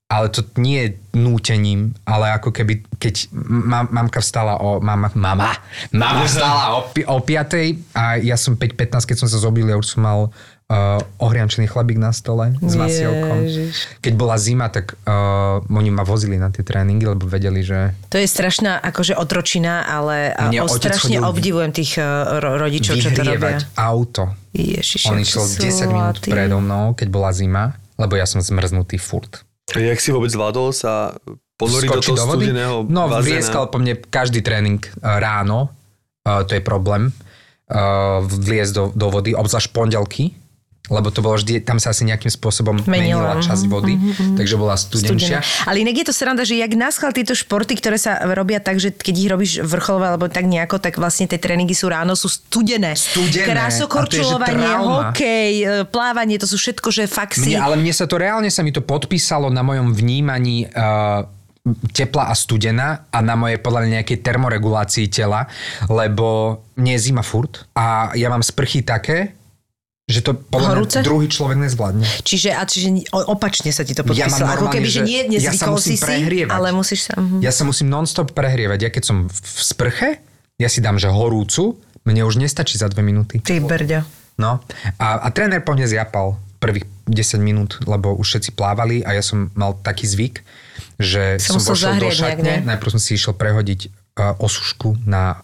ale to nie je nútením, ale ako keby, keď ma, mamka vstala o, mama, mama, mama vstala o, o 5 a ja som 5.15, keď som sa zobil, ja už som mal uh, ohriančený chlebík na stole s masielkom. Ježiš. Keď bola zima, tak uh, oni ma vozili na tie tréningy, lebo vedeli, že To je strašná akože otročina, ale Mne o, strašne obdivujem tých uh, ro- rodičov, čo to robia. auto. Ježiš, On išiel 10 minút predo mnou, keď bola zima, lebo ja som zmrznutý furt. A jak si vôbec zvládol sa ponoriť do toho studeného No, bazéna? vrieskal po mne každý tréning uh, ráno, uh, to je problém, uh, vliezť do, do vody, obzvlášť pondelky, lebo to bolo vždy, tam sa asi nejakým spôsobom Menilo, menila časť vody, takže bola studenšia. Studené. Ale inak je to sranda, že jak naschal tieto športy, ktoré sa robia tak, že keď ich robíš vrcholové alebo tak nejako, tak vlastne tie tréningy sú ráno, sú studené. Studené. Krásokorčulovanie, hokej, e, plávanie, to sú všetko, že fakt si... Mne, ale mne sa to reálne sa mi to podpísalo na mojom vnímaní uh, tepla a studena a na mojej podľa mňa nejakej termoregulácii tela, lebo mne je zima furt a ja mám sprchy také, že to podľa Horúce? mňa druhý človek nezvládne. Čiže, a čiže opačne sa ti to Ja podpísalo. mám ako keby, že že nie, ja sa musím si prehrievať. ale musíš sa... mhm. Ja sa musím non-stop prehrievať. Ja keď som v sprche, ja si dám, že horúcu, mne už nestačí za dve minúty. Ty brďo. No a, a tréner po mne zjapal prvých 10 minút, lebo už všetci plávali a ja som mal taký zvyk, že Som som, vošiel do šatne, ne? najprv som si išiel prehodiť uh, osušku na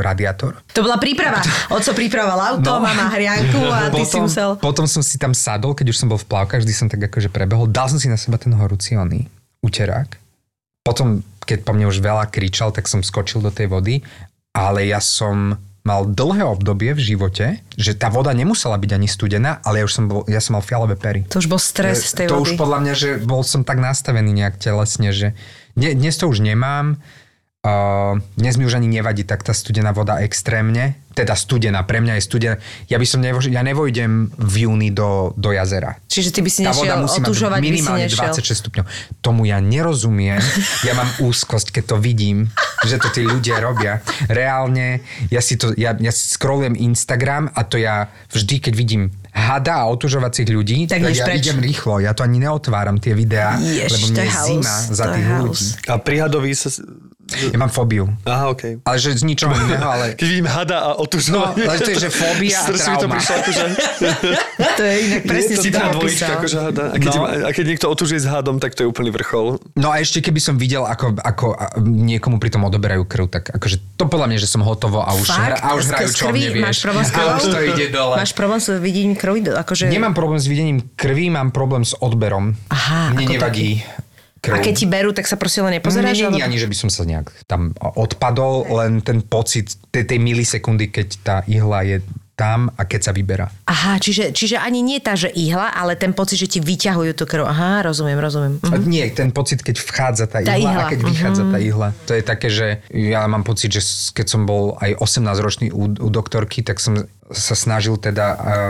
radiátor. To bola príprava. Oco pripravoval auto, No. mama hrianku a ty si potom, musel... potom som si tam sadol, keď už som bol v plavkách, vždy som tak akože prebehol, dal som si na seba ten horúci oný uterák. Potom, keď po mne už veľa kričal, tak som skočil do tej vody, ale ja som mal dlhé obdobie v živote, že tá voda nemusela byť ani studená, ale ja už som, bol, ja som mal fialové pery. To už bol stres z tej to vody. už podľa mňa, že bol som tak nastavený nejak telesne, že ne, dnes to už nemám. Uh, dnes mi už ani nevadí tak tá studená voda extrémne. Teda studená, pre mňa je studená. Ja by som nevo, ja nevojdem v júni do, do jazera. Čiže ty by si Tá voda nešiel musí mať otužovať, si minimálne nešiel. 26 stupňov. Tomu ja nerozumiem. Ja mám úzkosť, keď to vidím, že to tí ľudia robia. Reálne, ja si to, ja, ja scrollujem Instagram a to ja vždy, keď vidím hada a otužovacích ľudí, Tak tak, ja preč. idem rýchlo. Ja to ani neotváram, tie videá, Ježiš, lebo mne je halus, zima za tých halus. ľudí. A pri hadovi sa... Ja mám fóbiu. Aha, okej. Ale že z ničoho iného, ale... Keď vidím hada a No, otužovanie. ale to je, že fóbia a mi to trauma. prišlo akože... To je inak presne si to dvojička akože hada. A keď, No. a keď niekto otužuje s hadom, tak to je úplný vrchol. No a ešte keby som videl, ako, ako niekomu pri tom odoberajú krv, tak akože to podľa mňa, že som hotovo a už, hra, a už hrajú čo krvi? mne, vieš. Máš problém s A krvou? už to ide dole. Máš problém s videním krvi? Akože... Nemám problém s videním krvi, mám problém s odberom. Aha, Mne ako nevadí krv. A keď ti berú, tak sa proste len nepozeráš? nie, nie, alebo- ani, že by som sa nejak tam odpadol, len ten pocit tej, tej milisekundy, keď tá ihla je tam a keď sa vyberá. Aha, čiže, čiže ani nie tá, že ihla, ale ten pocit, že ti vyťahujú tú krv. Aha, rozumiem, rozumiem. Mhm. Nie, ten pocit, keď vchádza tá, Tá ihla, ihla, a keď vychádza mhm. tá ihla. To je také, že ja mám pocit, že keď som bol aj 18-ročný u, u doktorky, tak som sa snažil teda...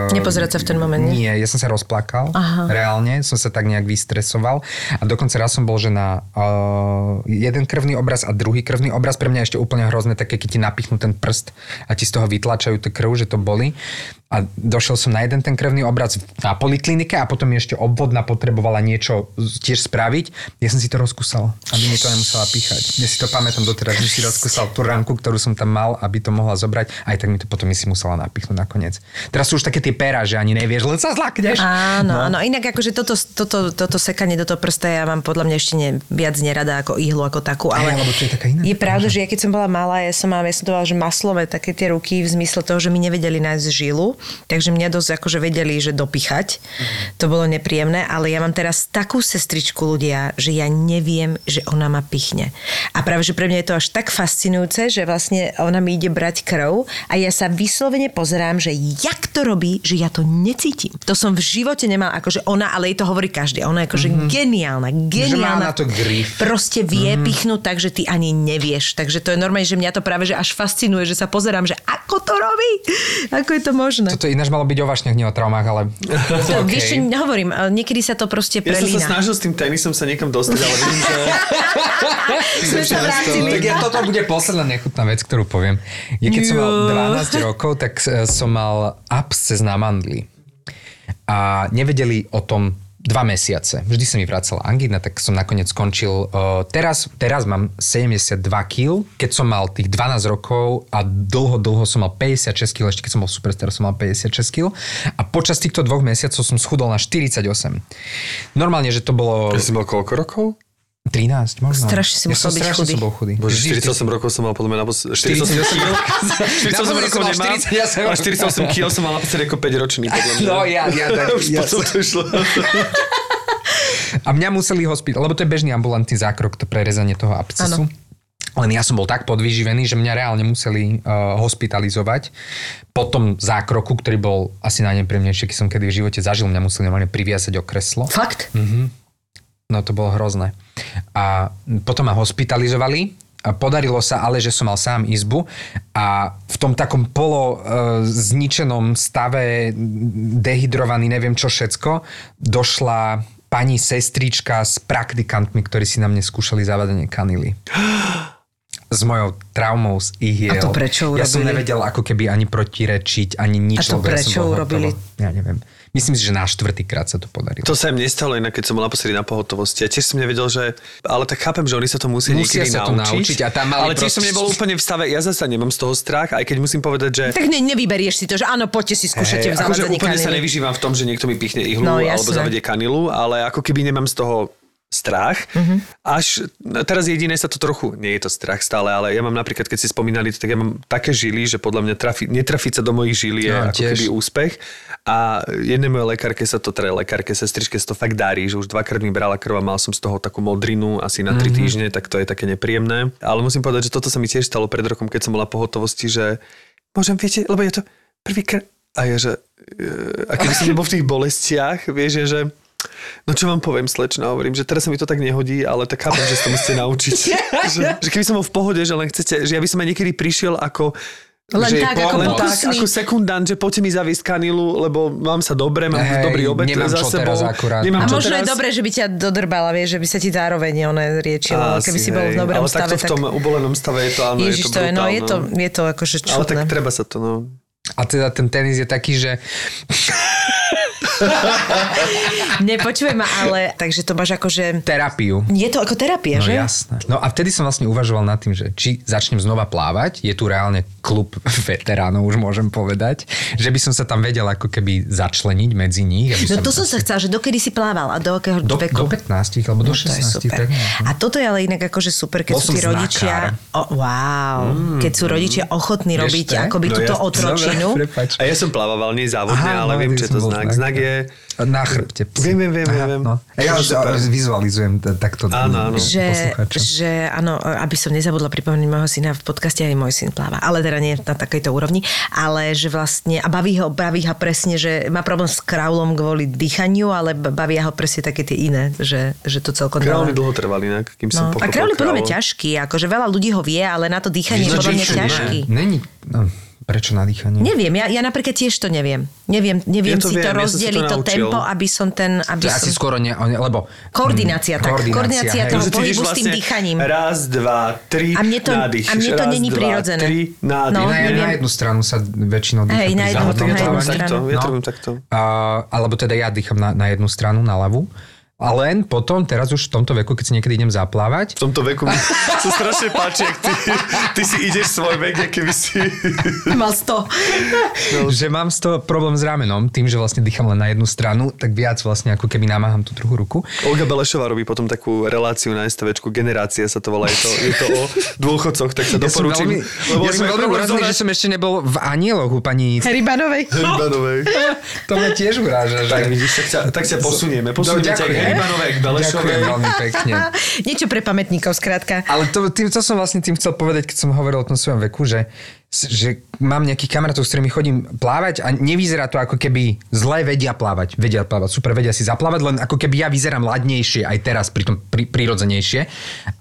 Uh, Nepozerať sa v ten moment, nie? Nie, ja som sa rozplakal. Aha. Reálne, som sa tak nejak vystresoval. A dokonca raz som bol, že na uh, jeden krvný obraz a druhý krvný obraz. Pre mňa ešte úplne hrozné, také, keď ti napichnú ten prst a ti z toho vytlačajú tú krv, že to boli. A došiel som na jeden ten krvný obraz na poliklinike a potom ešte obvodná potrebovala niečo tiež spraviť. Ja som si to rozkusal, aby mi to nemusela píchať. Ja si to pamätám doteraz, že si rozkusal tú ranku, ktorú som tam mal, aby to mohla zobrať. Aj tak mi to potom si musela napichnúť nakoniec. Teraz sú už také tie pera, že ani nevieš, len sa zlakneš. Áno, No. áno. Inak akože toto, toto, toto sekanie do toho prsta ja mám podľa mňa ešte ne, viac nerada ako ihlu, ako takú. Ale lebo to je taká iná je pravda, že ja keď som bola malá, ja som, mám, ja som to volala, že maslové také tie ruky v zmysle toho, že mi nevedeli nájsť žilu, takže mňa dosť akože vedeli, že dopichať. To bolo nepríjemné, ale ja mám teraz takú sestričku ľudia, že ja neviem, že ona ma pichne. A práve, že pre mňa je to až tak fascinujúce, že vlastne ona mi ide brať krv a ja sa vyslovene pozerám, že jak to robí, že ja to necítim. To som v živote nemala, akože ona, ale jej to hovorí každý. Ona je akože mm-hmm. geniálna, geniálna. na to grif. Proste vie mm-hmm. pichnúť tak, že ty ani nevieš. Takže to je normálne, že mňa to práve že až fascinuje, že sa pozerám, že ako to robí, ako je to možné. Toto ináč malo byť o vášniach, nie o traumách, ale... To, OK. Vieš, čo, hovorím, niekedy sa to proste Ja som sa prelína. snažil s tým tenisom sa niekam dostať, ale vidím, že... Sme sa vrátili. Tak ja, toto bude posledná nechutná vec, ktorú poviem. Ja keď som mal 12 rokov, tak som mal absces na mandli. A nevedeli o tom dva mesiace. Vždy sa mi vracala angína, tak som nakoniec skončil. Uh, teraz, teraz mám 72 kg, keď som mal tých 12 rokov a dlho, dlho som mal 56 kg, ešte keď som bol superstar, som mal 56 kg. A počas týchto dvoch mesiacov som schudol na 48. Normálne, že to bolo... Ja si mal koľko rokov? 13 možno. Strašne si ja musel som byť chudý. som bol chudý. Bože, Vždy- 48 rokov som mal podľa mňa naposledy. 48 kg. 48 Naposledy rokov nemám, 40, ja som- ale 48 kg som mal naposledy ako 5 ročný. Podľa mňa. No ja, ja, tak, Už ja potom to išlo. A mňa museli hospitalizovať, lebo to je bežný ambulantný zákrok, to prerezanie toho abscesu. Len ja som bol tak podvyživený, že mňa reálne museli uh, hospitalizovať. Po tom zákroku, ktorý bol asi najnepríjemnejší, keď som kedy v živote zažil, mňa museli normálne priviazať o kreslo. Fakt? No to bolo hrozné. A potom ma hospitalizovali. A podarilo sa ale, že som mal sám izbu a v tom takom polo e, zničenom stave, dehydrovaný, neviem čo všetko, došla pani sestrička s praktikantmi, ktorí si na mne skúšali zavadanie kanily. S mojou traumou z ihiel. A to prečo Ja som urobili? nevedel ako keby ani protirečiť, ani nič. A to ja prečo bol urobili? hotovo. Ja neviem. Myslím si, že na štvrtýkrát sa to podarilo. To sa im nestalo inak, keď som bol naposledy na pohotovosti. Ja tiež som nevedel, že... Ale tak chápem, že oni sa to musia, Musia niekedy sa to naučiť. naučiť a tam mali ale tiež som proste- nebol úplne v stave, ja zase nemám z toho strach, aj keď musím povedať, že... Tak ne, nevyberieš si to, že áno, poďte si skúšate v akože úplne sa kanily. nevyžívam v tom, že niekto mi pichne ihlu No, alebo zavedie kanilu, ale ako keby nemám z toho strach. Až no, teraz jediné sa to trochu, nie je to strach stále, ale ja mám napríklad, keď si spomínali, tak ja mám také žily, že podľa mňa trafi, netrafiť sa do mojich žil je No, ako tiež. keby úspech. A jednej mojej lekárke sa to, teda lekárke, sestričke sa to fakt darí, že už dvakrát mi brala krv a mal som z toho takú modrinu asi na tri týždne, tak to je také nepríjemné. Ale musím povedať, že toto sa mi tiež stalo pred rokom, keď som bola pohotovosti, že môžem, viete, lebo je to prvýkrát. A je, že e, a keby som nebol v tých bolestiach, vieš, že No čo vám poviem, slečna, hovorím, že teraz sa mi to tak nehodí, ale tak chápem, že sa to musíte naučiť. že, že keby som bol v pohode, že len chcete, že ja by som aj niekedy prišiel ako Len že tak, ako len tak, ako sekundant, že poďte mi zaviesť kanilu, lebo mám sa dobre, mám Hej, dobrý obed nemám za čo sebou. teraz akurát. Nemám A čo možno teraz. je dobré, že by ťa dodrbala, vieš, že by sa ti zároveň ono riečilo, Asi, keby si bol v dobrom ale stave. takto v tom ubolenom stave je to, áno, Ježiš, je to to je, no, je to, je to akože Ale tak čudné. treba sa to, no. A teda ten tenis je taký, že Nepočujem ma, ale takže to máš akože... terapiu. Je to ako terapia, No že? jasné. No a vtedy som vlastne uvažoval nad tým, že či začnem znova plávať, je tu reálne klub veteránov, už môžem povedať, že by som sa tam vedel ako keby začleniť medzi nich. Aby No to som sa chcela, že dokedy si plával a do akého do, veku? do 15 alebo do No, to je 16. super. tak no. A toto je ale inak akože super, keď Bol sú tí rodičia... O, wow, keď sú rodičia ochotní robiť to je? akoby No túto jasne. otročinu. Dobre. A ja som plával, nie závodne, Aha, ale no, viem, čo je to znak. znak. Znak je... Na chrbte. Viem, viem, viem, Aha, viem. No. A ja To už vizualizujem takto Áno, áno. že, že áno, aby som nezabudla pripomenúť môjho syna v podcaste, aj môj syn pláva, ale teda nie na takejto úrovni, ale že vlastne, a baví ho, baví ho presne, že má problém s kraulom kvôli dýchaniu, ale bavia ho presne také tie iné, že, že to celkom dáva. dlho trval inak, kým som No, a pochopil kraul je podľa mňa ťažký, akože veľa ľudí ho vie, ale na to dýchanie je podľa mňa ťažký. Není, no, prečo na dýchanie? Neviem, ja, ja napríklad tiež to neviem. Neviem, neviem Ja to si to viem, ja som to rozdeliť, to, naučil. tempo, aby som ten... Aby To je asi som... skoro ne, lebo... Koordinácia, tak. Koordinácia hej. toho Že ty ideš pohybu s tým dýchaním. Raz, dva, tri, A mne to- nádych. a mne to raz, není dva, prirodzené. Tri, nádych. No, Na, neviem. na jednu stranu sa väčšinou dýcha. Hej, na jednu- závodnom na jednu stranu. takto, ja to No. takto. A, alebo teda ja dýcham na, na jednu stranu, na ľavú. A len potom, teraz už v tomto veku, keď si niekedy idem zaplávať, V tomto veku mi sa strašne páči, ak ty, ty si ideš svoj vek, aké by si... Mal 100. že mám z toho problém s ramenom, tým, že vlastne dýcham len na jednu stranu, tak viac vlastne ako keby namáham tú druhú ruku. Olga Belešová robí potom takú reláciu na STVčku, Generácia sa to volá, je to, je to o dôchodcoch, tak sa Ja som doporúčam. veľmi, lebo ja som veľmi zohnať- že som ešte nebol v anieloch u pani... Heribanovej. Heribanovej. To mňa tiež uráža. Že... Tak vidíš, tak sa, tak sa posunieme. Posunieme ťa Heribanovej, k Belešovej. Ďakujem veľmi pekne. Niečo pre pamätníkov, skrátka. Ale to, tým, to som vlastne tým chcel povedať, keď som hovoril o tom svojom veku, že, že mám nejakých kamarátov, s ktorými chodím plávať a nevyzerá to ako keby zle vedia plávať. Vedia plávať, super, vedia si zaplávať, len ako keby ja vyzerám ladnejšie aj teraz, pritom pri, prirodzenejšie.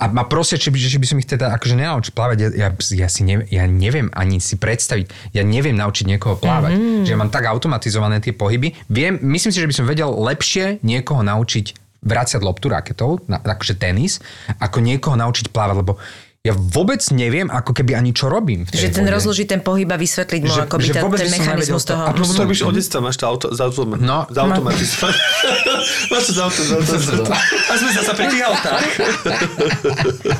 A ma prosia, či by, že by som ich teda akože nenaučil plávať. Ja, ja, ja, si neviem, ja neviem ani si predstaviť. Ja neviem naučiť niekoho plávať. Mm-hmm. Že ja mám tak automatizované tie pohyby. Viem, myslím si, že by som vedel lepšie niekoho naučiť vraciať loptu raketou, na, akože tenis, ako niekoho naučiť plávať, lebo ja vôbec neviem, ako keby ani čo robím. V Že ten vode. rozložiť ten pohyb a vysvetliť mu Že- akoby že ten, vôbec ten mechanizmus toho. A No to robíš od detstva, máš to auto, za auto, No. zautomatizované. máš to za auto, za auto. A sme zase pri tých autách.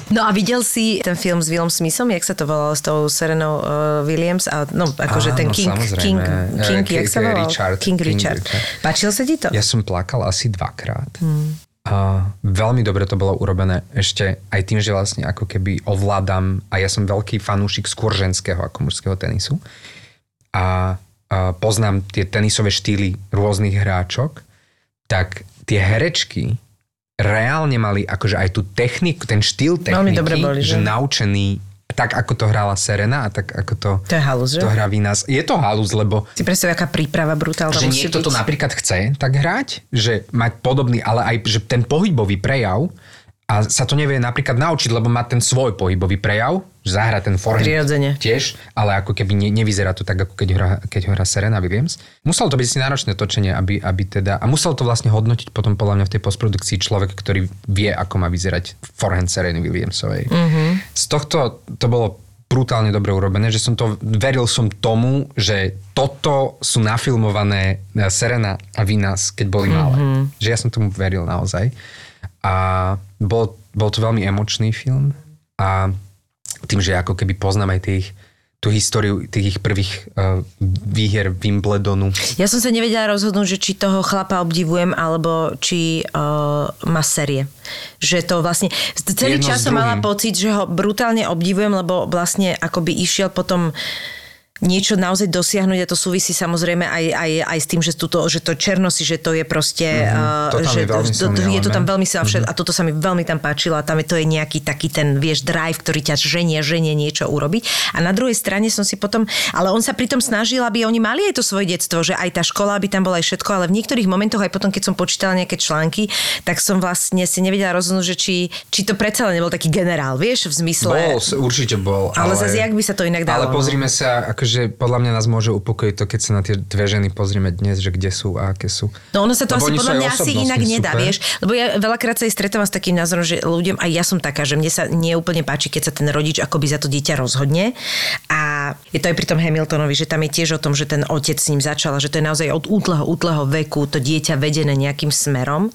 No a videl si ten film s Willom Smithom, jak sa to volalo s tou Serenou uh, Williams? A, no, akože ten Áno, King, samozrejme. King, Eh, King, King jak sa volal? Richard. King. Richard. Páčil sa ti to? Ja som plakal asi dvakrát. Hmm. A veľmi dobre to bolo urobené ešte aj tým, že vlastne ako keby ovládam a ja som veľký fanúšik skôr ženského ako mužského tenisu a, a poznám tie tenisové štýly rôznych hráčok, tak tie herečky reálne mali akože aj tú techniku, ten štýl techniky, Veľmi dobre boli, že že? naučený tak, ako to hrála Serena a tak, ako to, To je halus, že? to hrá Vinas. Je to halus, lebo Si predstav, aká príprava brutálna že niekto byť. to napríklad chce tak hrať, že mať podobný, ale aj že ten pohybový prejav a sa to nevie napríklad naučiť, lebo má ten svoj pohybový prejav, zahra ten forehand Prirodzene. tiež, ale ako keby ne, nevyzerá to tak, ako keď hrá, keď hrá Serena Williams. Muselo to byť si náročné točenie, aby, aby teda, a musel to vlastne hodnotiť potom podľa mňa v tej postprodukcii človek, ktorý vie, ako má vyzerať forehand Sereny Williamsovej. Mm-hmm. Z tohto to bolo brutálne dobre urobené, že som to, veril som tomu, že toto sú nafilmované Serena a Vinas, keď boli malé. Mm-hmm. Že ja som tomu veril naozaj. A bol, bol to veľmi emočný film a tým, že ako keby poznám aj tých tú históriu tých ich prvých uh, výhier Wimbledonu. Ja som sa nevedela rozhodnúť, že či toho chlapa obdivujem, alebo či uh, má série. Že to vlastne... Celý Jedno čas som mala pocit, že ho brutálne obdivujem, lebo vlastne akoby išiel potom niečo naozaj dosiahnuť a to súvisí samozrejme aj, aj, aj s tým, že, tuto, že to černosy, že to je proste... Mhm, to že je veľmi to, je to tam veľmi silné mm-hmm. a toto sa mi veľmi tam páčilo a tam je, to je nejaký taký ten, vieš, drive, ktorý ťa ženie, ženie niečo urobiť. A na druhej strane som si potom, ale on sa pritom snažil, aby oni mali aj to svoje detstvo, že aj tá škola, aby tam bola aj všetko, ale v niektorých momentoch aj potom, keď som počítala nejaké články, tak som vlastne si nevedela rozhodnúť, že či, či to predsa len nebol taký generál, vieš, v zmysle... Bol, určite bol. Ale zase, jak by sa to inak dalo, Ale no? pozrime sa, akože podľa mňa nás môže upokojiť to, keď sa na tie dve ženy pozrieme dnes, že kde sú a aké sú. No ono sa to Lebo asi podľa mňa asi inak nedá, super. vieš. Lebo ja veľakrát sa aj stretávam s takým názorom, že ľuďom, aj ja som taká, že mne sa neúplne páči, keď sa ten rodič akoby za to dieťa rozhodne. A je to aj pri tom Hamiltonovi, že tam je tiež o tom, že ten otec s ním začal, že to je naozaj od útleho, útleho veku to dieťa vedené nejakým smerom.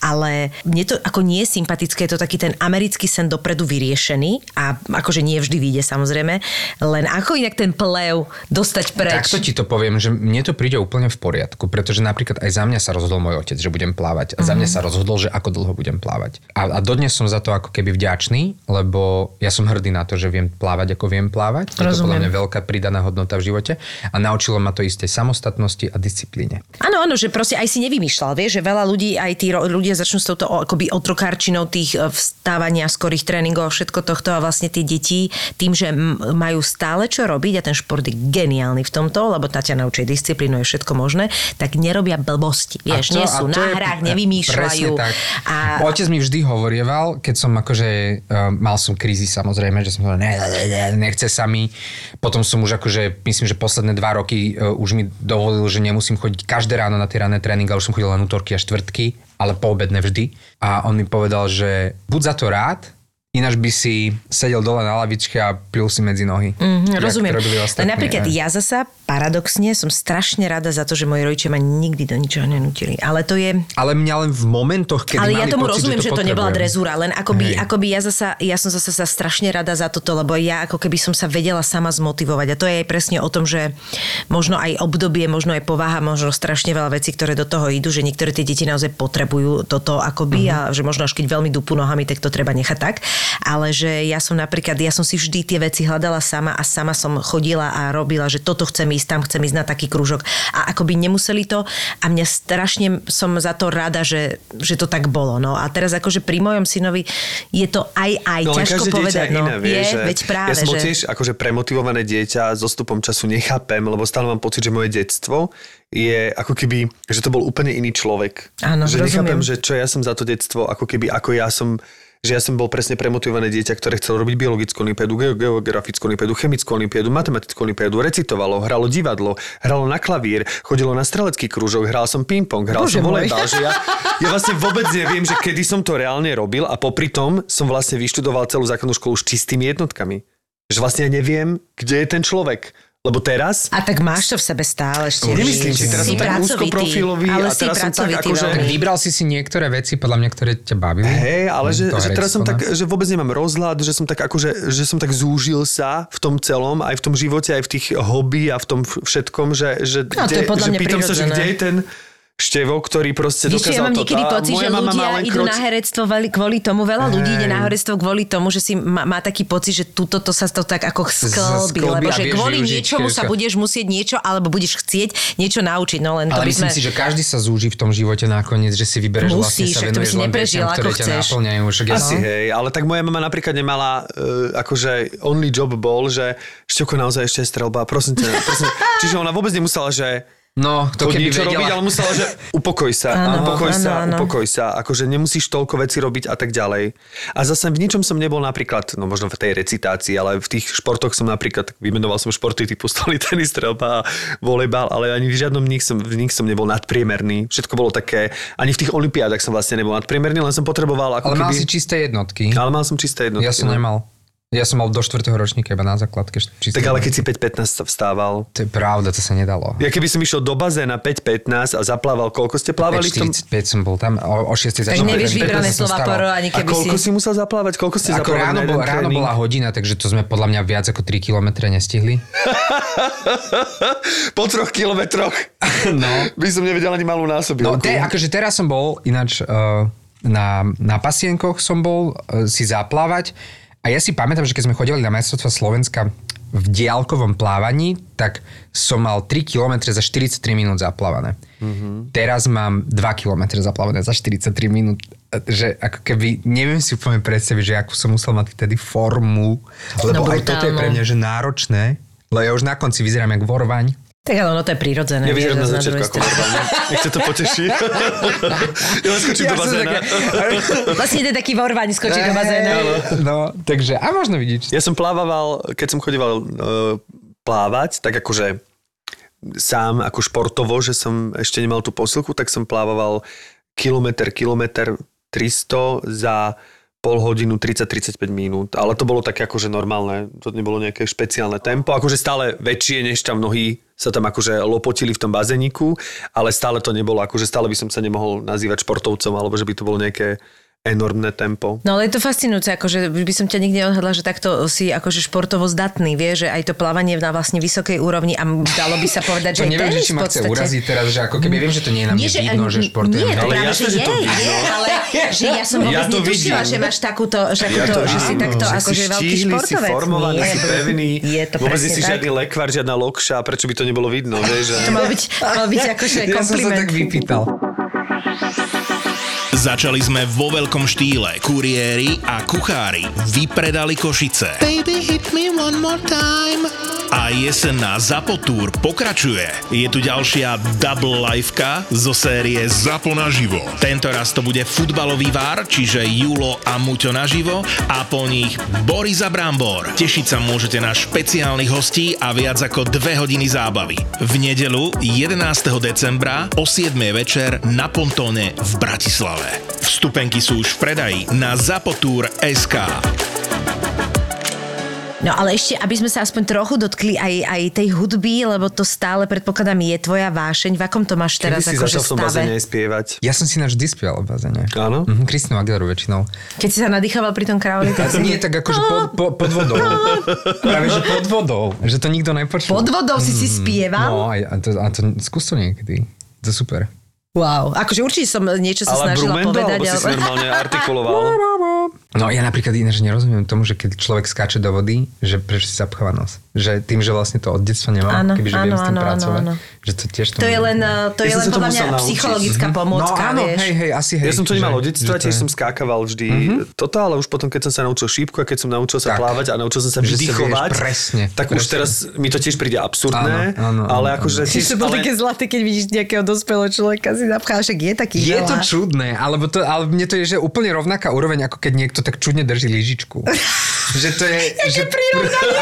Ale mne to ako nie je sympatické, je to taký ten americký sen dopredu vyriešený a akože nie vždy vyjde samozrejme, len ako inak ten plev dostať preč. Takto ti to poviem, že mne to príde úplne v poriadku, pretože napríklad aj za mňa sa rozhodol môj otec, že budem plávať. A za Mhm. mňa sa rozhodol, že ako dlho budem plávať. A, a dodnes som za to ako keby vďačný, lebo ja som hrdý na to, že viem plávať, ako viem plávať. Je to podľa Rozumiem. mňa veľká pridaná hodnota v živote. A naučilo ma to istej samostatnosti a disciplíne. Áno, áno, že proste aj si nevymýšľal, vieš, že veľa ľudí, aj tí ľudia začnú s touto akoby otrokárčinou tých e, vstávania, skorých tréningov a všetko tohto a vlastne tie deti tým, že majú stále čo robiť a ten šport je geniálny v tomto, lebo tá ťa naučí disciplínu, je všetko možné, tak nerobia blbosti, vieš, nie sú na hrách, nevymýšľajú. Tak. A Otec mi vždy hovorieval, keď som akože, uh, mal som krízy samozrejme, že som povedal, ne, ne, ne, nechce sa mi. Potom som už akože, myslím, že posledné dva roky uh, už mi dovolil, že nemusím chodiť každé ráno na tie ranné tréningy, ale už som chodil len útorky a štvrtky, ale poobedne vždy. A on mi povedal, že buď za to rád, ináč by si sedel dole na lavičke a plil si medzi nohy. Mm, rozumiem. ostatní, napríklad ne? ja zasa paradoxne som strašne rada za to, že moji rodičia ma nikdy do ničoho nenútili. Ale to je... Ale mňa len v momentoch, kedy ale ja tomu pocit, rozumiem, že to, nebola potrebujem. drezúra, len akoby, Hej. akoby ja, zasa, ja som zasa sa strašne rada za toto, lebo ja ako keby som sa vedela sama zmotivovať. A to je aj presne o tom, že možno aj obdobie, možno aj povaha, možno strašne veľa vecí, ktoré do toho idú, že niektoré tie deti naozaj potrebujú toto akoby Mhm. a že možno až keď veľmi dupú nohami, tak to treba nechať tak. Ale že ja som napríklad, ja som si vždy tie veci hľadala sama a sama som chodila a robila, že toto chcem ísť, tam chcem ísť na taký krúžok. A akoby nemuseli to a mňa strašne som za to rada, že, že to tak bolo. No a teraz akože pri mojom synovi je to aj aj No, ťažko povedať. no, iné, vieš, je, že veď práve, ja som že... tiež akože premotivované dieťa, so stupom času nechápem, lebo stále mám pocit, že moje detstvo je ako keby, že to bol úplne iný človek. Áno, že nechápem, rozumiem. že čo ja som za to detstvo, ako keby, ako ja som že ja som bol presne premotivované dieťa, ktoré chcelo robiť biologickú olimpiádu, ge- geografickú olimpiádu, chemickú olimpiádu, matematickú olimpiádu, recitovalo, hralo divadlo, hralo na klavír, chodilo na strelecký krúžok, hral som ping-pong, hral Bože som volejbal, že ja, ja vlastne vôbec neviem, že kedy som to reálne robil a popri tom som vlastne vyštudoval celú základnú školu s čistými jednotkami. Že vlastne ja neviem, kde je ten človek. Lebo teraz A tak máš to v sebe stále ešte. Nemyslím si, teraz si som tak úzkoprofilový ale a si teraz som tak akože- veľmi. Vybral si si niektoré veci, podľa mňa, ktoré ťa bavili. Hej, ale že, že teraz som tak, že vôbec nemám rozhľad, že som tak akože, že som tak zúžil sa v tom celom, aj v tom živote, aj v tých hobby a v tom všetkom, že, že, No, to je podľa že pýtam sa, že kde je ten števo, ktorý proste Vieš, čo, ja dokázal mám niekedy pocit, že ľudia idú kroč- na herectvo kvôli tomu, veľa ľudí ide na herectvo kvôli tomu, že si má, má taký pocit, že tuto to sa to tak ako sklbí, lebo že kvôli niečomu sa budeš musieť niečo, alebo budeš chcieť niečo naučiť, no len to Ale by myslím sme... si, že každý sa zúži v tom živote nakoniec, že si vybereš vlastne Musíš, sa však to by venuješ si len neprežil, veciam, ktoré ako ťa chceš. naplňajú. Však ja Asi hej, ale tak moja mama napríklad nemala, uh, akože only job bol, že Števko naozaj ešte je strelba, prosím ťa, prosím. Čiže ona vôbec nemusela, že No, to keby čo robiť, vedela. ale musela, že upokoj sa, Áno, upokoj sa, áno, áno. upokoj sa, akože nemusíš toľko veci robiť a tak ďalej. A zase v ničom som nebol napríklad, no možno v tej recitácii, ale v tých športoch som napríklad, vymenoval som športy typu stolný tenis, strelba a volejbal, ale ani v žiadnom nich som, v nich som nebol nadpriemerný. Všetko bolo také, ani v tých olimpiádach som vlastne nebol nadpriemerný, len som potreboval ako Ale mal keby... si čisté jednotky. Ale mal som čisté jednotky. Ja som no. nemal. Ja som mal do 4. ročníka iba na základke. Číslo. Tak ale keď si 5.15 sa vstával. To je pravda, to sa nedalo. Ja keby som išiel do bazéna 5.15 a zaplával, koľko ste plávali v tom? 5.45 som bol tam, o, o 6. Tak začal. nevieš vybrané 15 som slova poro, ani A keby koľko si... si musel zaplávať? Koľko ste Ako ráno, bol, ráno bola hodina, takže to sme podľa mňa viac ako 3 km nestihli. po troch kilometroch. No. By som nevedel ani malú násobilku. No, te, akože teraz som bol ináč uh, na, na pasienkoch som bol uh, si zaplávať a ja si pamätám, že keď sme chodili na majstrovstva Slovenska v diálkovom plávaní, tak som mal 3 km za 43 minút zaplávané. Mm-hmm. Teraz mám 2 km zaplávané za 43 minút. Že ako keby, neviem si úplne predstaviť, že akú som musel mať vtedy formu, lebo No, aj toto je pre mňa že náročné, lebo ja už na konci vyzerám jak vorvaň. Tak ale ono to je prirodzené. Ja vyzerám na začiatku ako normálne. Nech sa to poteší. ja skočím do som bazéna. také- Vlastne ten taký vorvaň skočí do bazéna. No, takže, a možno vidíš. Ja som plával, keď som chodieval uh, plávať, tak akože sám ako športovo, že som ešte nemal tú posilku, tak som plával kilometr, kilometr 300 za pol hodinu 30-35 minút, ale to bolo také akože normálne, to nebolo nejaké špeciálne tempo, akože stále väčšie než tam mnohí sa tam akože lopotili v tom bazéniku, ale stále to nebolo, akože stále by som sa nemohol nazývať športovcom, alebo že by to bolo nejaké enormné tempo. No ale je to fascinujúce, akože by som ťa nikdy neodhadla, že takto si akože športovo zdatný, vie, že aj to plávanie na vlastne vysokej úrovni a dalo by sa povedať, že To neviem, že či ma chce uraziť teraz, že ako keby viem, že to nie je na mne že, vidno, že športujem. Nie, to Ale práve, jasné, že že je, to je, vidno. ale že ja som Ja vôbec to netušila, že máš takúto, že, Ja to že si vidím, takto že akože si veľký štíhly, si športovec. formovaný, Nie, si pevný. Je to Vôbec nie si žiadny lekvar, žiadna lokša, prečo by to nebolo vidno, vieš? To mal byť, mal byť akože Ja som sa kompliment. tak vypýtal. Začali sme vo veľkom štýle. Kuriéri a kuchári vypredali Košice. Baby, hit me one more time. A jesenná Zapotúr pokračuje. Je tu ďalšia double liveka zo série Zapo naživo. Tento raz to bude futbalový vár, čiže Julo a Muťo naživo a po nich Boris a Brambor. Tešiť sa môžete na špeciálnych hostí a viac ako dve hodiny zábavy. V nedelu 11. decembra o 7. večer na Pontóne v Bratislave. Vstupenky sú už v predaji na Zapotur.sk. No ale ešte, aby sme sa aspoň trochu dotkli aj, aj tej hudby, lebo to stále predpokladám je tvoja vášeň. V akom to máš Kedy teraz si akože začal v bazéne spievať? Ja som si náš spieval v bazéne. Áno? Mhm, Kristinu Aguilaru väčšinou. Keď si sa nadýchoval pri tom králi, tak si... Nie, tak akože pod, po, pod vodou. Práve, že pod vodou. Že to nikto nepočul. Pod vodou si si spieval? No, a, a, to, a to, skús to niekedy. To je super. Wow. Akože určite som niečo sa Ale snažila Brumendo, povedať. alebo si si ale... normálne artikuloval? No ja napríklad ináč nerozumiem tomu, že keď človek skáče do vody, že prečo si zapcháva nos. Že tým, že vlastne to od detstva nemám, Áno, kebyže viem áno, s tým áno, áno, pracovať, áno. že to tiež To je len, uh, to je Ja som len to podľa mňa naučiť. psychologická pomôcka, no áno, vieš. hej, hej, asi hej. Ja som to nemal od detstva, že to tiež je- som skákaval vždy toto, ale už potom, keď som sa naučil šípku a keď som naučil sa Tak. plávať a naučil som sa vydychovať, presne, tak už presne. teraz mi to tiež príde absurdné, Áno, áno, ale áno, akože áno. tiež... to bolo ale- také zlaté, keď vidíš nejakého dospelého človeka si zapcháš, je taký Je to čudné, alebo to, ale mne to je že úplne rovnaká úroveň, ako keď niekto tak čudne drží lyžičku. že to je... že,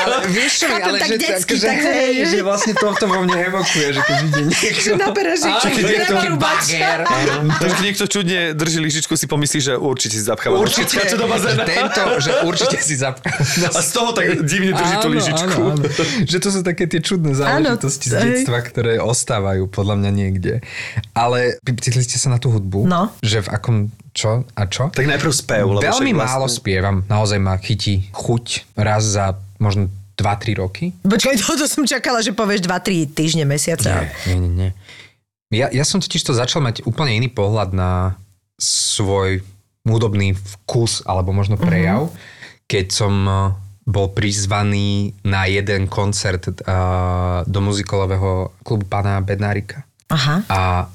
ale vieš čo, Chápem, ale tak že, detsky, že, tak hej, že vlastne toto vo mne evokuje, že keď vidie niekto... Že nabereš Á, žičku. Takže keď niekto čudne drží lyžičku, si pomyslí, že určite si zapcháva. Určite, Skáče do že bazéna. tento, že určite si zapká. A z toho tak divne drží tú lyžičku. Že to sú také tie čudné záležitosti z detstva, ktoré ostávajú podľa mňa niekde. Ale pýtali ste sa na tú hudbu? No. Že v akom čo a čo? Tak najprv spev. Lebo Veľmi však málo vlastne- spievam. Naozaj ma chytí chuť raz za možno 2-3 roky. Počkaj, toto som čakala, že povieš 2-3 týždne, mesiace. Nie, nie, nie. Ja, ja som totiž to začal mať úplne iný pohľad na svoj hudobný vkus alebo možno prejav, keď som eh, bol prizvaný na jeden koncert uh, do muzikalového klubu pána Bednárika. Aha. A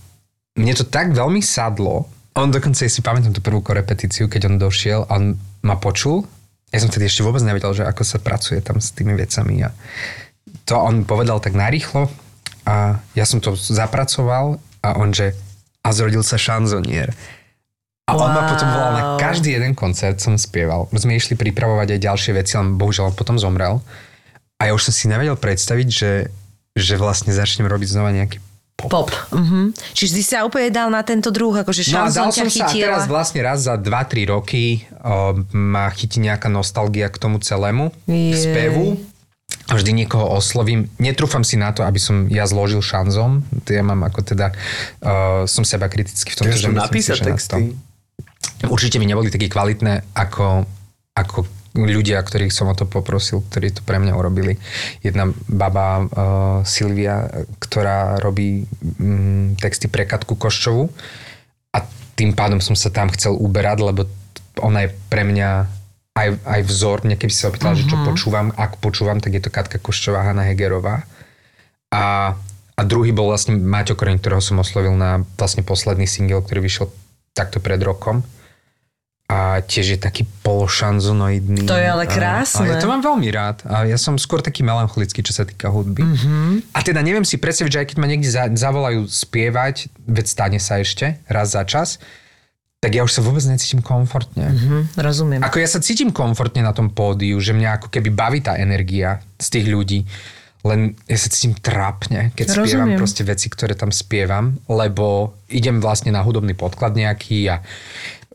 mne to tak veľmi sadlo. On dokonca si pamätám tú prvú korepetíciu, keď on došiel on ma počul. Ja som vtedy ešte vôbec nevedel, že ako sa pracuje tam s tými vecami. A to on povedal tak narýchlo a ja som to zapracoval a on, že a zrodil sa šanzonier. A on ma potom volal na Wow. každý jeden koncert, som spieval. Sme išli pripravovať aj ďalšie veci, ale bohužiaľ on potom zomrel. A ja už som si nevedel predstaviť, že, že vlastne začnem robiť znova nejaký pop. Pop. Uh-huh. Čiže si sa úplne dal na tento druh, akože No šanzon dal ťa som sa a chytila. teraz vlastne raz za 2-3 roky o, ma chytí nejaká nostalgia k tomu celému Jej. spevu. A vždy niekoho oslovím. Netrúfam si na to, aby som ja zložil šanzom. Ja mám ako teda, uh, som seba kriticky v tomto, Vieš že napísať texty? Určite by neboli také kvalitné ako, ako ľudia, ktorých som o to poprosil, ktorí to pre mňa urobili. Jedna baba uh, Silvia, ktorá robí um, texty pre Katku Koščovu a tým pádom som sa tam chcel uberať, lebo ona je pre mňa aj, aj vzor. Mne keby si sa opýtala, uh-huh. že čo počúvam, ak počúvam, tak je to Katka Koščová, Hanna Hegerová. A, a druhý bol vlastne Maťo Koreň, ktorého som oslovil na vlastne posledný single, ktorý vyšiel takto pred rokom. A tiež je taký pološanzonoidný. To je ale A- krásne. A ja to mám veľmi rád. A ja som skôr taký melancholický, čo sa týka hudby. Mm-hmm. A teda neviem si predstaviť, že aj keď ma niekde za, zavolajú spievať, veď stane sa ešte raz za čas, tak ja už sa vôbec necítim komfortne. Mm-hmm. Rozumiem. Ako ja sa cítim komfortne na tom pódiu, že mňa ako keby baví tá energia z tých ľudí. Len ja sa cítim trápne, keď Rozumiem. spievam proste veci, ktoré tam spievam, lebo idem vlastne na hudobný podklad nejaký a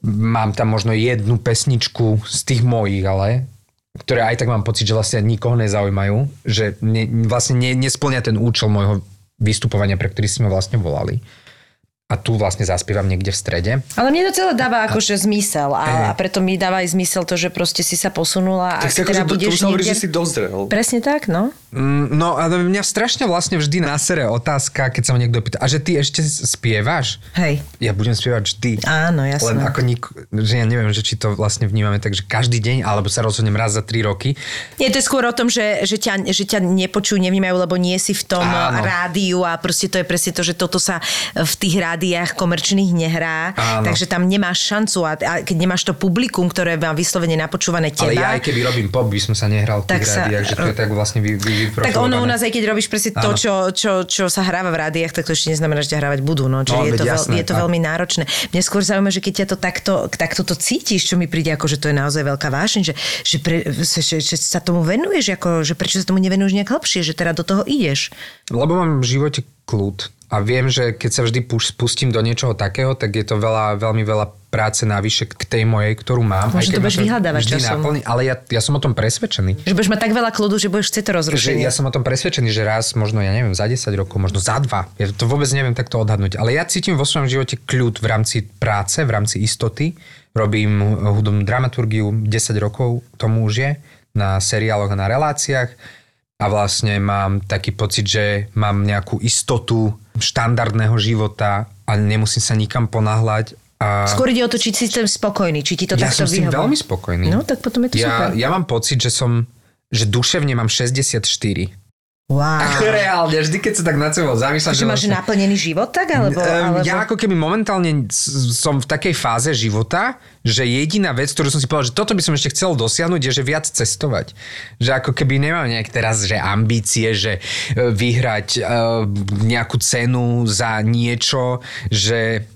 mám tam možno jednu pesničku z tých mojich, ale ktoré aj tak mám pocit, že vlastne nikoho nezaujímajú, že ne, vlastne ne, nesplňa ten účel môjho vystupovania, pre ktorý si ma vlastne volali. A tu vlastne zaspievam niekde v strede. Ale mne to celé dáva akože zmysel a, a preto mi dáva aj zmysel to, že proste si sa posunula a Tak si ak teda akože to, to budeš sa hovorí, niekde... že si dozrel. Presne tak, no. Mm, No, ale mňa strašne vlastne vždy nasere otázka, keď sa ma niekto pýta, a že ty ešte spievaš? Hej. Ja budem spievať vždy. Áno, jasné. Len ako nik, že ja neviem, že či to vlastne vnímame tak, že každý deň, alebo sa rozhodnem raz za tri roky. Nie, to je skôr o tom, že, že, ťa, že ťa nepočujú, nevnímajú, lebo nie si v tom Áno. Rádiu a proste to je presne to, že toto sa v tých rádiách komerčných nehrá, Áno. takže tam nemáš šancu a, a keď nemáš to publikum, ktoré má vyslovene napočúvané Ale teba, ja aj keby robím pop, by som sa nehral v tých sa- rádiách, že to je tak vlastne vy, vy, tak ono u nás, aj keď robíš presne to, čo, čo, čo sa hráva v rádiách, tak to ešte neznamená, že ťa hrávať budú. No. Čiže No, je, to veľ, jasné, je to tak. veľmi náročné. Mne skôr zaujíma, že keď ťa to takto, takto to cítiš, čo mi príde ako, že to je naozaj veľká vášeň, že, že, pre, že, že sa tomu venuješ, ako, že prečo sa tomu nevenuješ nejak hlbšie, že teda do toho ideš. Lebo mám v živote kľud a viem, že keď sa vždy spustím do niečoho takého, tak je to veľa, veľmi veľa práce navyše k tej mojej, ktorú mám. Možno to budeš vyhľadávať časom. naplní, ale ja, ja som o tom presvedčený. Že budeš mať tak veľa kľudu, že budeš chcieť to Že rozrušenie. ja som o tom presvedčený, že raz, možno ja neviem, za 10 rokov, možno za dva. Ja to vôbec neviem takto odhadnúť. Ale ja cítim vo svojom živote kľud v rámci práce, v rámci istoty. Robím hudobnú dramaturgiu 10 rokov, tomu už je, na seriáloch a na reláciách. A vlastne mám taký pocit, že mám nejakú istotu štandardného života a nemusím sa nikam ponáhľať. A Skôr ide o to, či si tým spokojný, či ti to ja takto som s tým vyhovuje. veľmi spokojný. No, tak potom je to ja, super. ja mám pocit, že som že duševne mám 64. Wow. Reálne, vždy keď sa tak nad sebou zamýšľam, Že máš naplnený život tak? Alebo, alebo... Ja ako keby momentálne som v takej fáze života, že jediná vec, ktorú som si povedal, že toto by som ešte chcel dosiahnuť, je, že viac cestovať. Že ako keby nemám nejak teraz, že ambície, že e, vyhrať e, nejakú cenu za niečo, že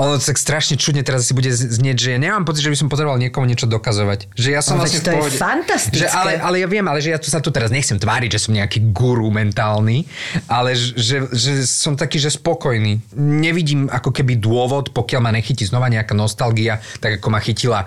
ono tak strašne čudne teraz si bude znieť, že ja nemám pocit, že by som potreboval niekomu niečo dokazovať. Že ja som Ale vlastne to v je pohode. fantastické. Že, ale, ale ja viem, ale že ja tu sa tu teraz nechcem tváriť, že som nejaký guru mentálny, ale že, že, že som taký, že spokojný. Nevidím ako keby dôvod, pokiaľ ma nechytí znova nejaká nostalgia, tak ako ma chytila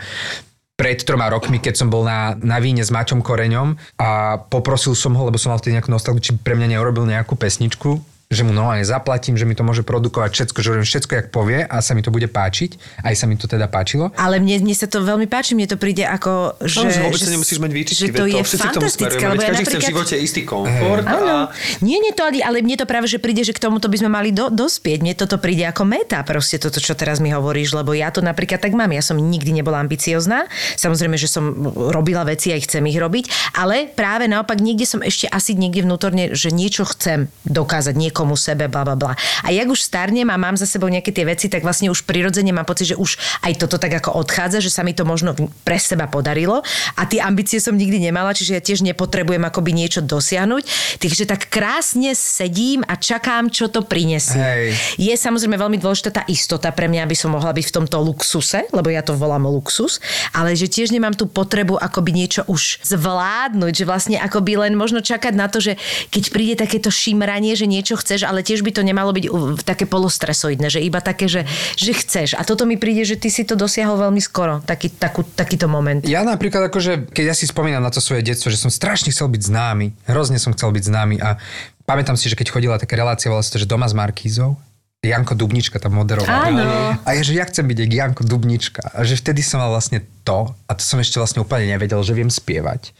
pred troma rokmi, keď som bol na, na víne s Maťom Koreňom a poprosil som ho, lebo som mal vtedy nejakú nostalgiu, či pre mňa neurobil nejakú pesničku, že mu normálne zaplatím, že mi to môže produkovať všetko, že robím všetko, jak povie a sa mi to bude páčiť. Aj sa mi to teda páčilo. Ale mne, mne sa to veľmi páči, mne to príde ako, že... No, že vôbec sa nemusíš mať výčičky, že to je všetci k tomu fantastické, lebo ja každý chce v napríklad... živote istý komfort Áno. a Nie, nie to, ale, mne to práve, že príde, že k tomuto by sme mali do, dospieť. Mne toto príde ako meta, proste toto, čo teraz mi hovoríš, lebo ja to napríklad tak mám. Ja som nikdy nebola ambiciozná. Samozrejme, že som robila veci a chcem ich robiť, ale práve naopak niekde som ešte asi niekde vnútorne, že niečo chcem dokázať niekomu sebe, bla, bla, bla. A jak už starnem a mám za sebou nejaké tie veci, tak vlastne už prirodzene mám pocit, že už aj toto tak ako odchádza, že sa mi to možno pre seba podarilo a tie ambície som nikdy nemala, čiže ja tiež nepotrebujem akoby niečo dosiahnuť. Takže tak krásne sedím a čakám, čo to prinesie. Hej. Je samozrejme veľmi dôležitá tá istota pre mňa, aby som mohla byť v tomto luxuse, lebo ja to volám luxus, ale že tiež nemám tú potrebu akoby niečo už zvládnuť, že vlastne akoby len možno čakať na to, že keď príde takéto šimranie, že niečo chcem, chceš, ale tiež by to nemalo byť také polostresoidné, že iba také, že, že chceš. A toto mi príde, že ty si to dosiahol veľmi skoro, taký, takú, takýto moment. Ja napríklad akože, keď ja si spomínam na to svoje detstvo, že som strašne chcel byť známy, hrozne som chcel byť známy a pamätám si, že keď chodila taká relácia, volala sa to, že doma s Markízou, Janko Dubnička tam moderoval. Áno. A ja, že ja chcem byť jak Janko Dubnička. A že vtedy som mal vlastne to, a to som ešte vlastne úplne nevedel, že viem spievať.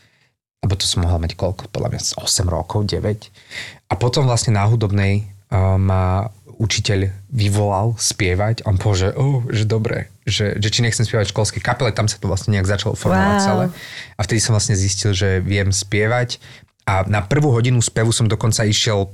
Lebo to som mohla mať koľko, podľa mňa 8 rokov, 9. A potom vlastne na hudobnej uh, ma učiteľ vyvolal spievať. On povedal, že, oh, že dobre, že, že či nechcem spievať v školskej kapele, tam sa to vlastne nejak začalo formovať Wow. celé. A vtedy som vlastne zistil, že viem spievať. A na prvú hodinu spevu som dokonca išiel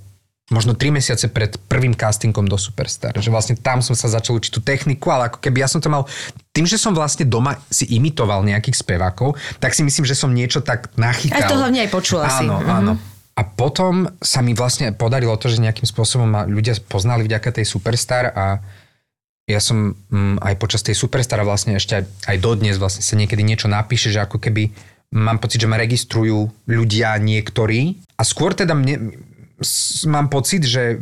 možno 3 mesiace pred prvým castingom do Superstar. Že vlastne tam som sa začal učiť tú techniku, ale ako keby ja som to mal... Tým, že som vlastne doma si imitoval nejakých spevákov, tak si myslím, že som niečo tak nachytal. Aj to hlavne aj počula si. Áno, Mhm. áno. A potom sa mi vlastne podarilo to, že nejakým spôsobom ma ľudia poznali vďaka tej Superstar a ja som mm, aj počas tej Superstar a vlastne ešte aj, aj dodnes vlastne sa niekedy niečo napíše, že ako keby mám pocit, že ma registrujú ľudia niektorí. A skôr teda mne, mám pocit, že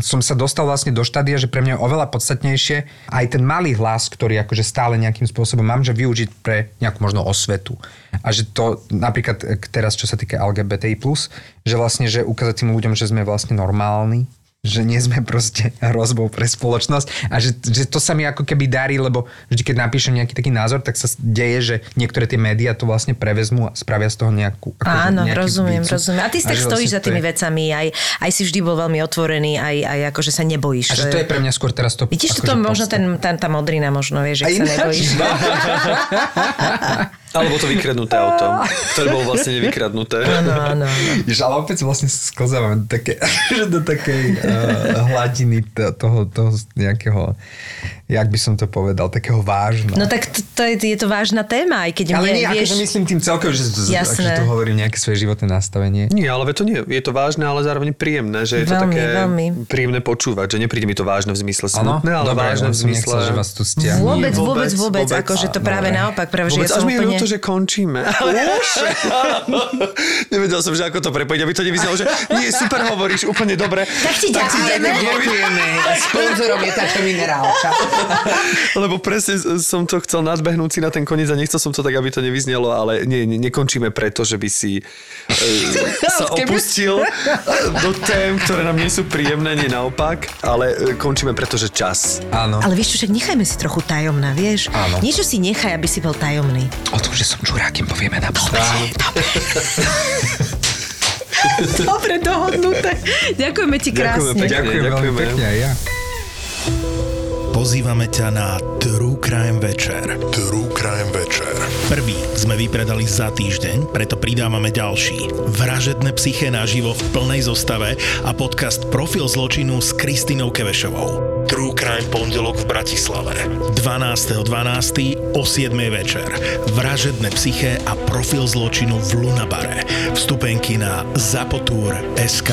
som sa dostal vlastne do štádia, že pre mňa je oveľa podstatnejšie aj ten malý hlas, ktorý akože stále nejakým spôsobom mám, že využiť pre nejakú možno osvetu. A že to napríklad teraz, čo sa týka LGBTI+, že vlastne, že ukázať tým ľuďom, že sme vlastne normálni, že nie sme proste hrozbou pre spoločnosť a že, že to sa mi ako keby darí, lebo vždy, keď napíšem nejaký taký názor, tak sa deje, že niektoré tie médiá to vlastne prevezmú a spravia z toho nejakú... akože Áno, rozumiem, výcup. rozumiem. A ty si tak že stojíš vlastne za tými je- vecami, aj, aj si vždy bol veľmi otvorený, aj, aj akože sa nebojíš. A že to je pre mňa skôr teraz to... Vidíš, akože toto možno postup. ten, ten, tá modrina možno, vieš, že A sa nebojíš. no. Alebo to vykradnuté auto, ktoré bolo vlastne nevykradnuté. Áno, áno. Jež, ale opäť vlastne sklzávame do, také, do takej uh, hladiny to- toho, toho nejakého, jak by som to povedal, takého vážna. No tak to, to je, je to vážna téma, aj keď ale mne, nie, vieš... akože myslím tým celkovo, že, že tu hovorím nejaké svoje životné nastavenie. Nie, ale to nie. Je to vážne, ale zároveň príjemné, že je to Veľmi, také veľmi. príjemné počúvať, že nepríde mi to vážne v zmysle smutné, ale dobre, vážne v zmysle... nechcel, že vás tu stiahnem. Vôbec, vôbec, vôbec, vôbec. akože to práve naopak, práve, že ja som úplne... že končíme. Nevedel som, že ako to prepojiť, aby to nevyznalo, že nie, super hovoríš, úplne dobre. Tak ti ďakujeme. Ďakujeme. Sponzorom je táto minerálka. Lebo presne som to chcel nadbehnúť si na ten koniec a nechcel som to tak, aby to nevyznelo, ale nie, nie nekončíme preto, že by si e, sa opustil do tém, ktoré nám nie sú príjemné, nie naopak, ale e, končíme preto, že čas. Áno. Ale vieš čo, však nechajme si trochu tajomná, vieš? Áno. Niečo si nechaj, aby si bol tajomný. O tom, že som čurákim, povieme na Dobre, dohodnuté. Ďakujeme ti krásne. Ďakujeme pekne. Ďakujem veľmi Ďakujeme. pekne aj ja. Pozývame ťa na True Crime Večer. True Crime Večer. Prvý sme vypredali za týždeň, preto pridávame ďalší. Vražedné psyché naživo v plnej zostave a podcast Profil zločinu s Kristinou Kevešovou. True Crime pondelok v Bratislave. 12.12. o 7. večer. Vražedné psyché a profil zločinu v Lunabare. Vstupenky na zapotur.sk.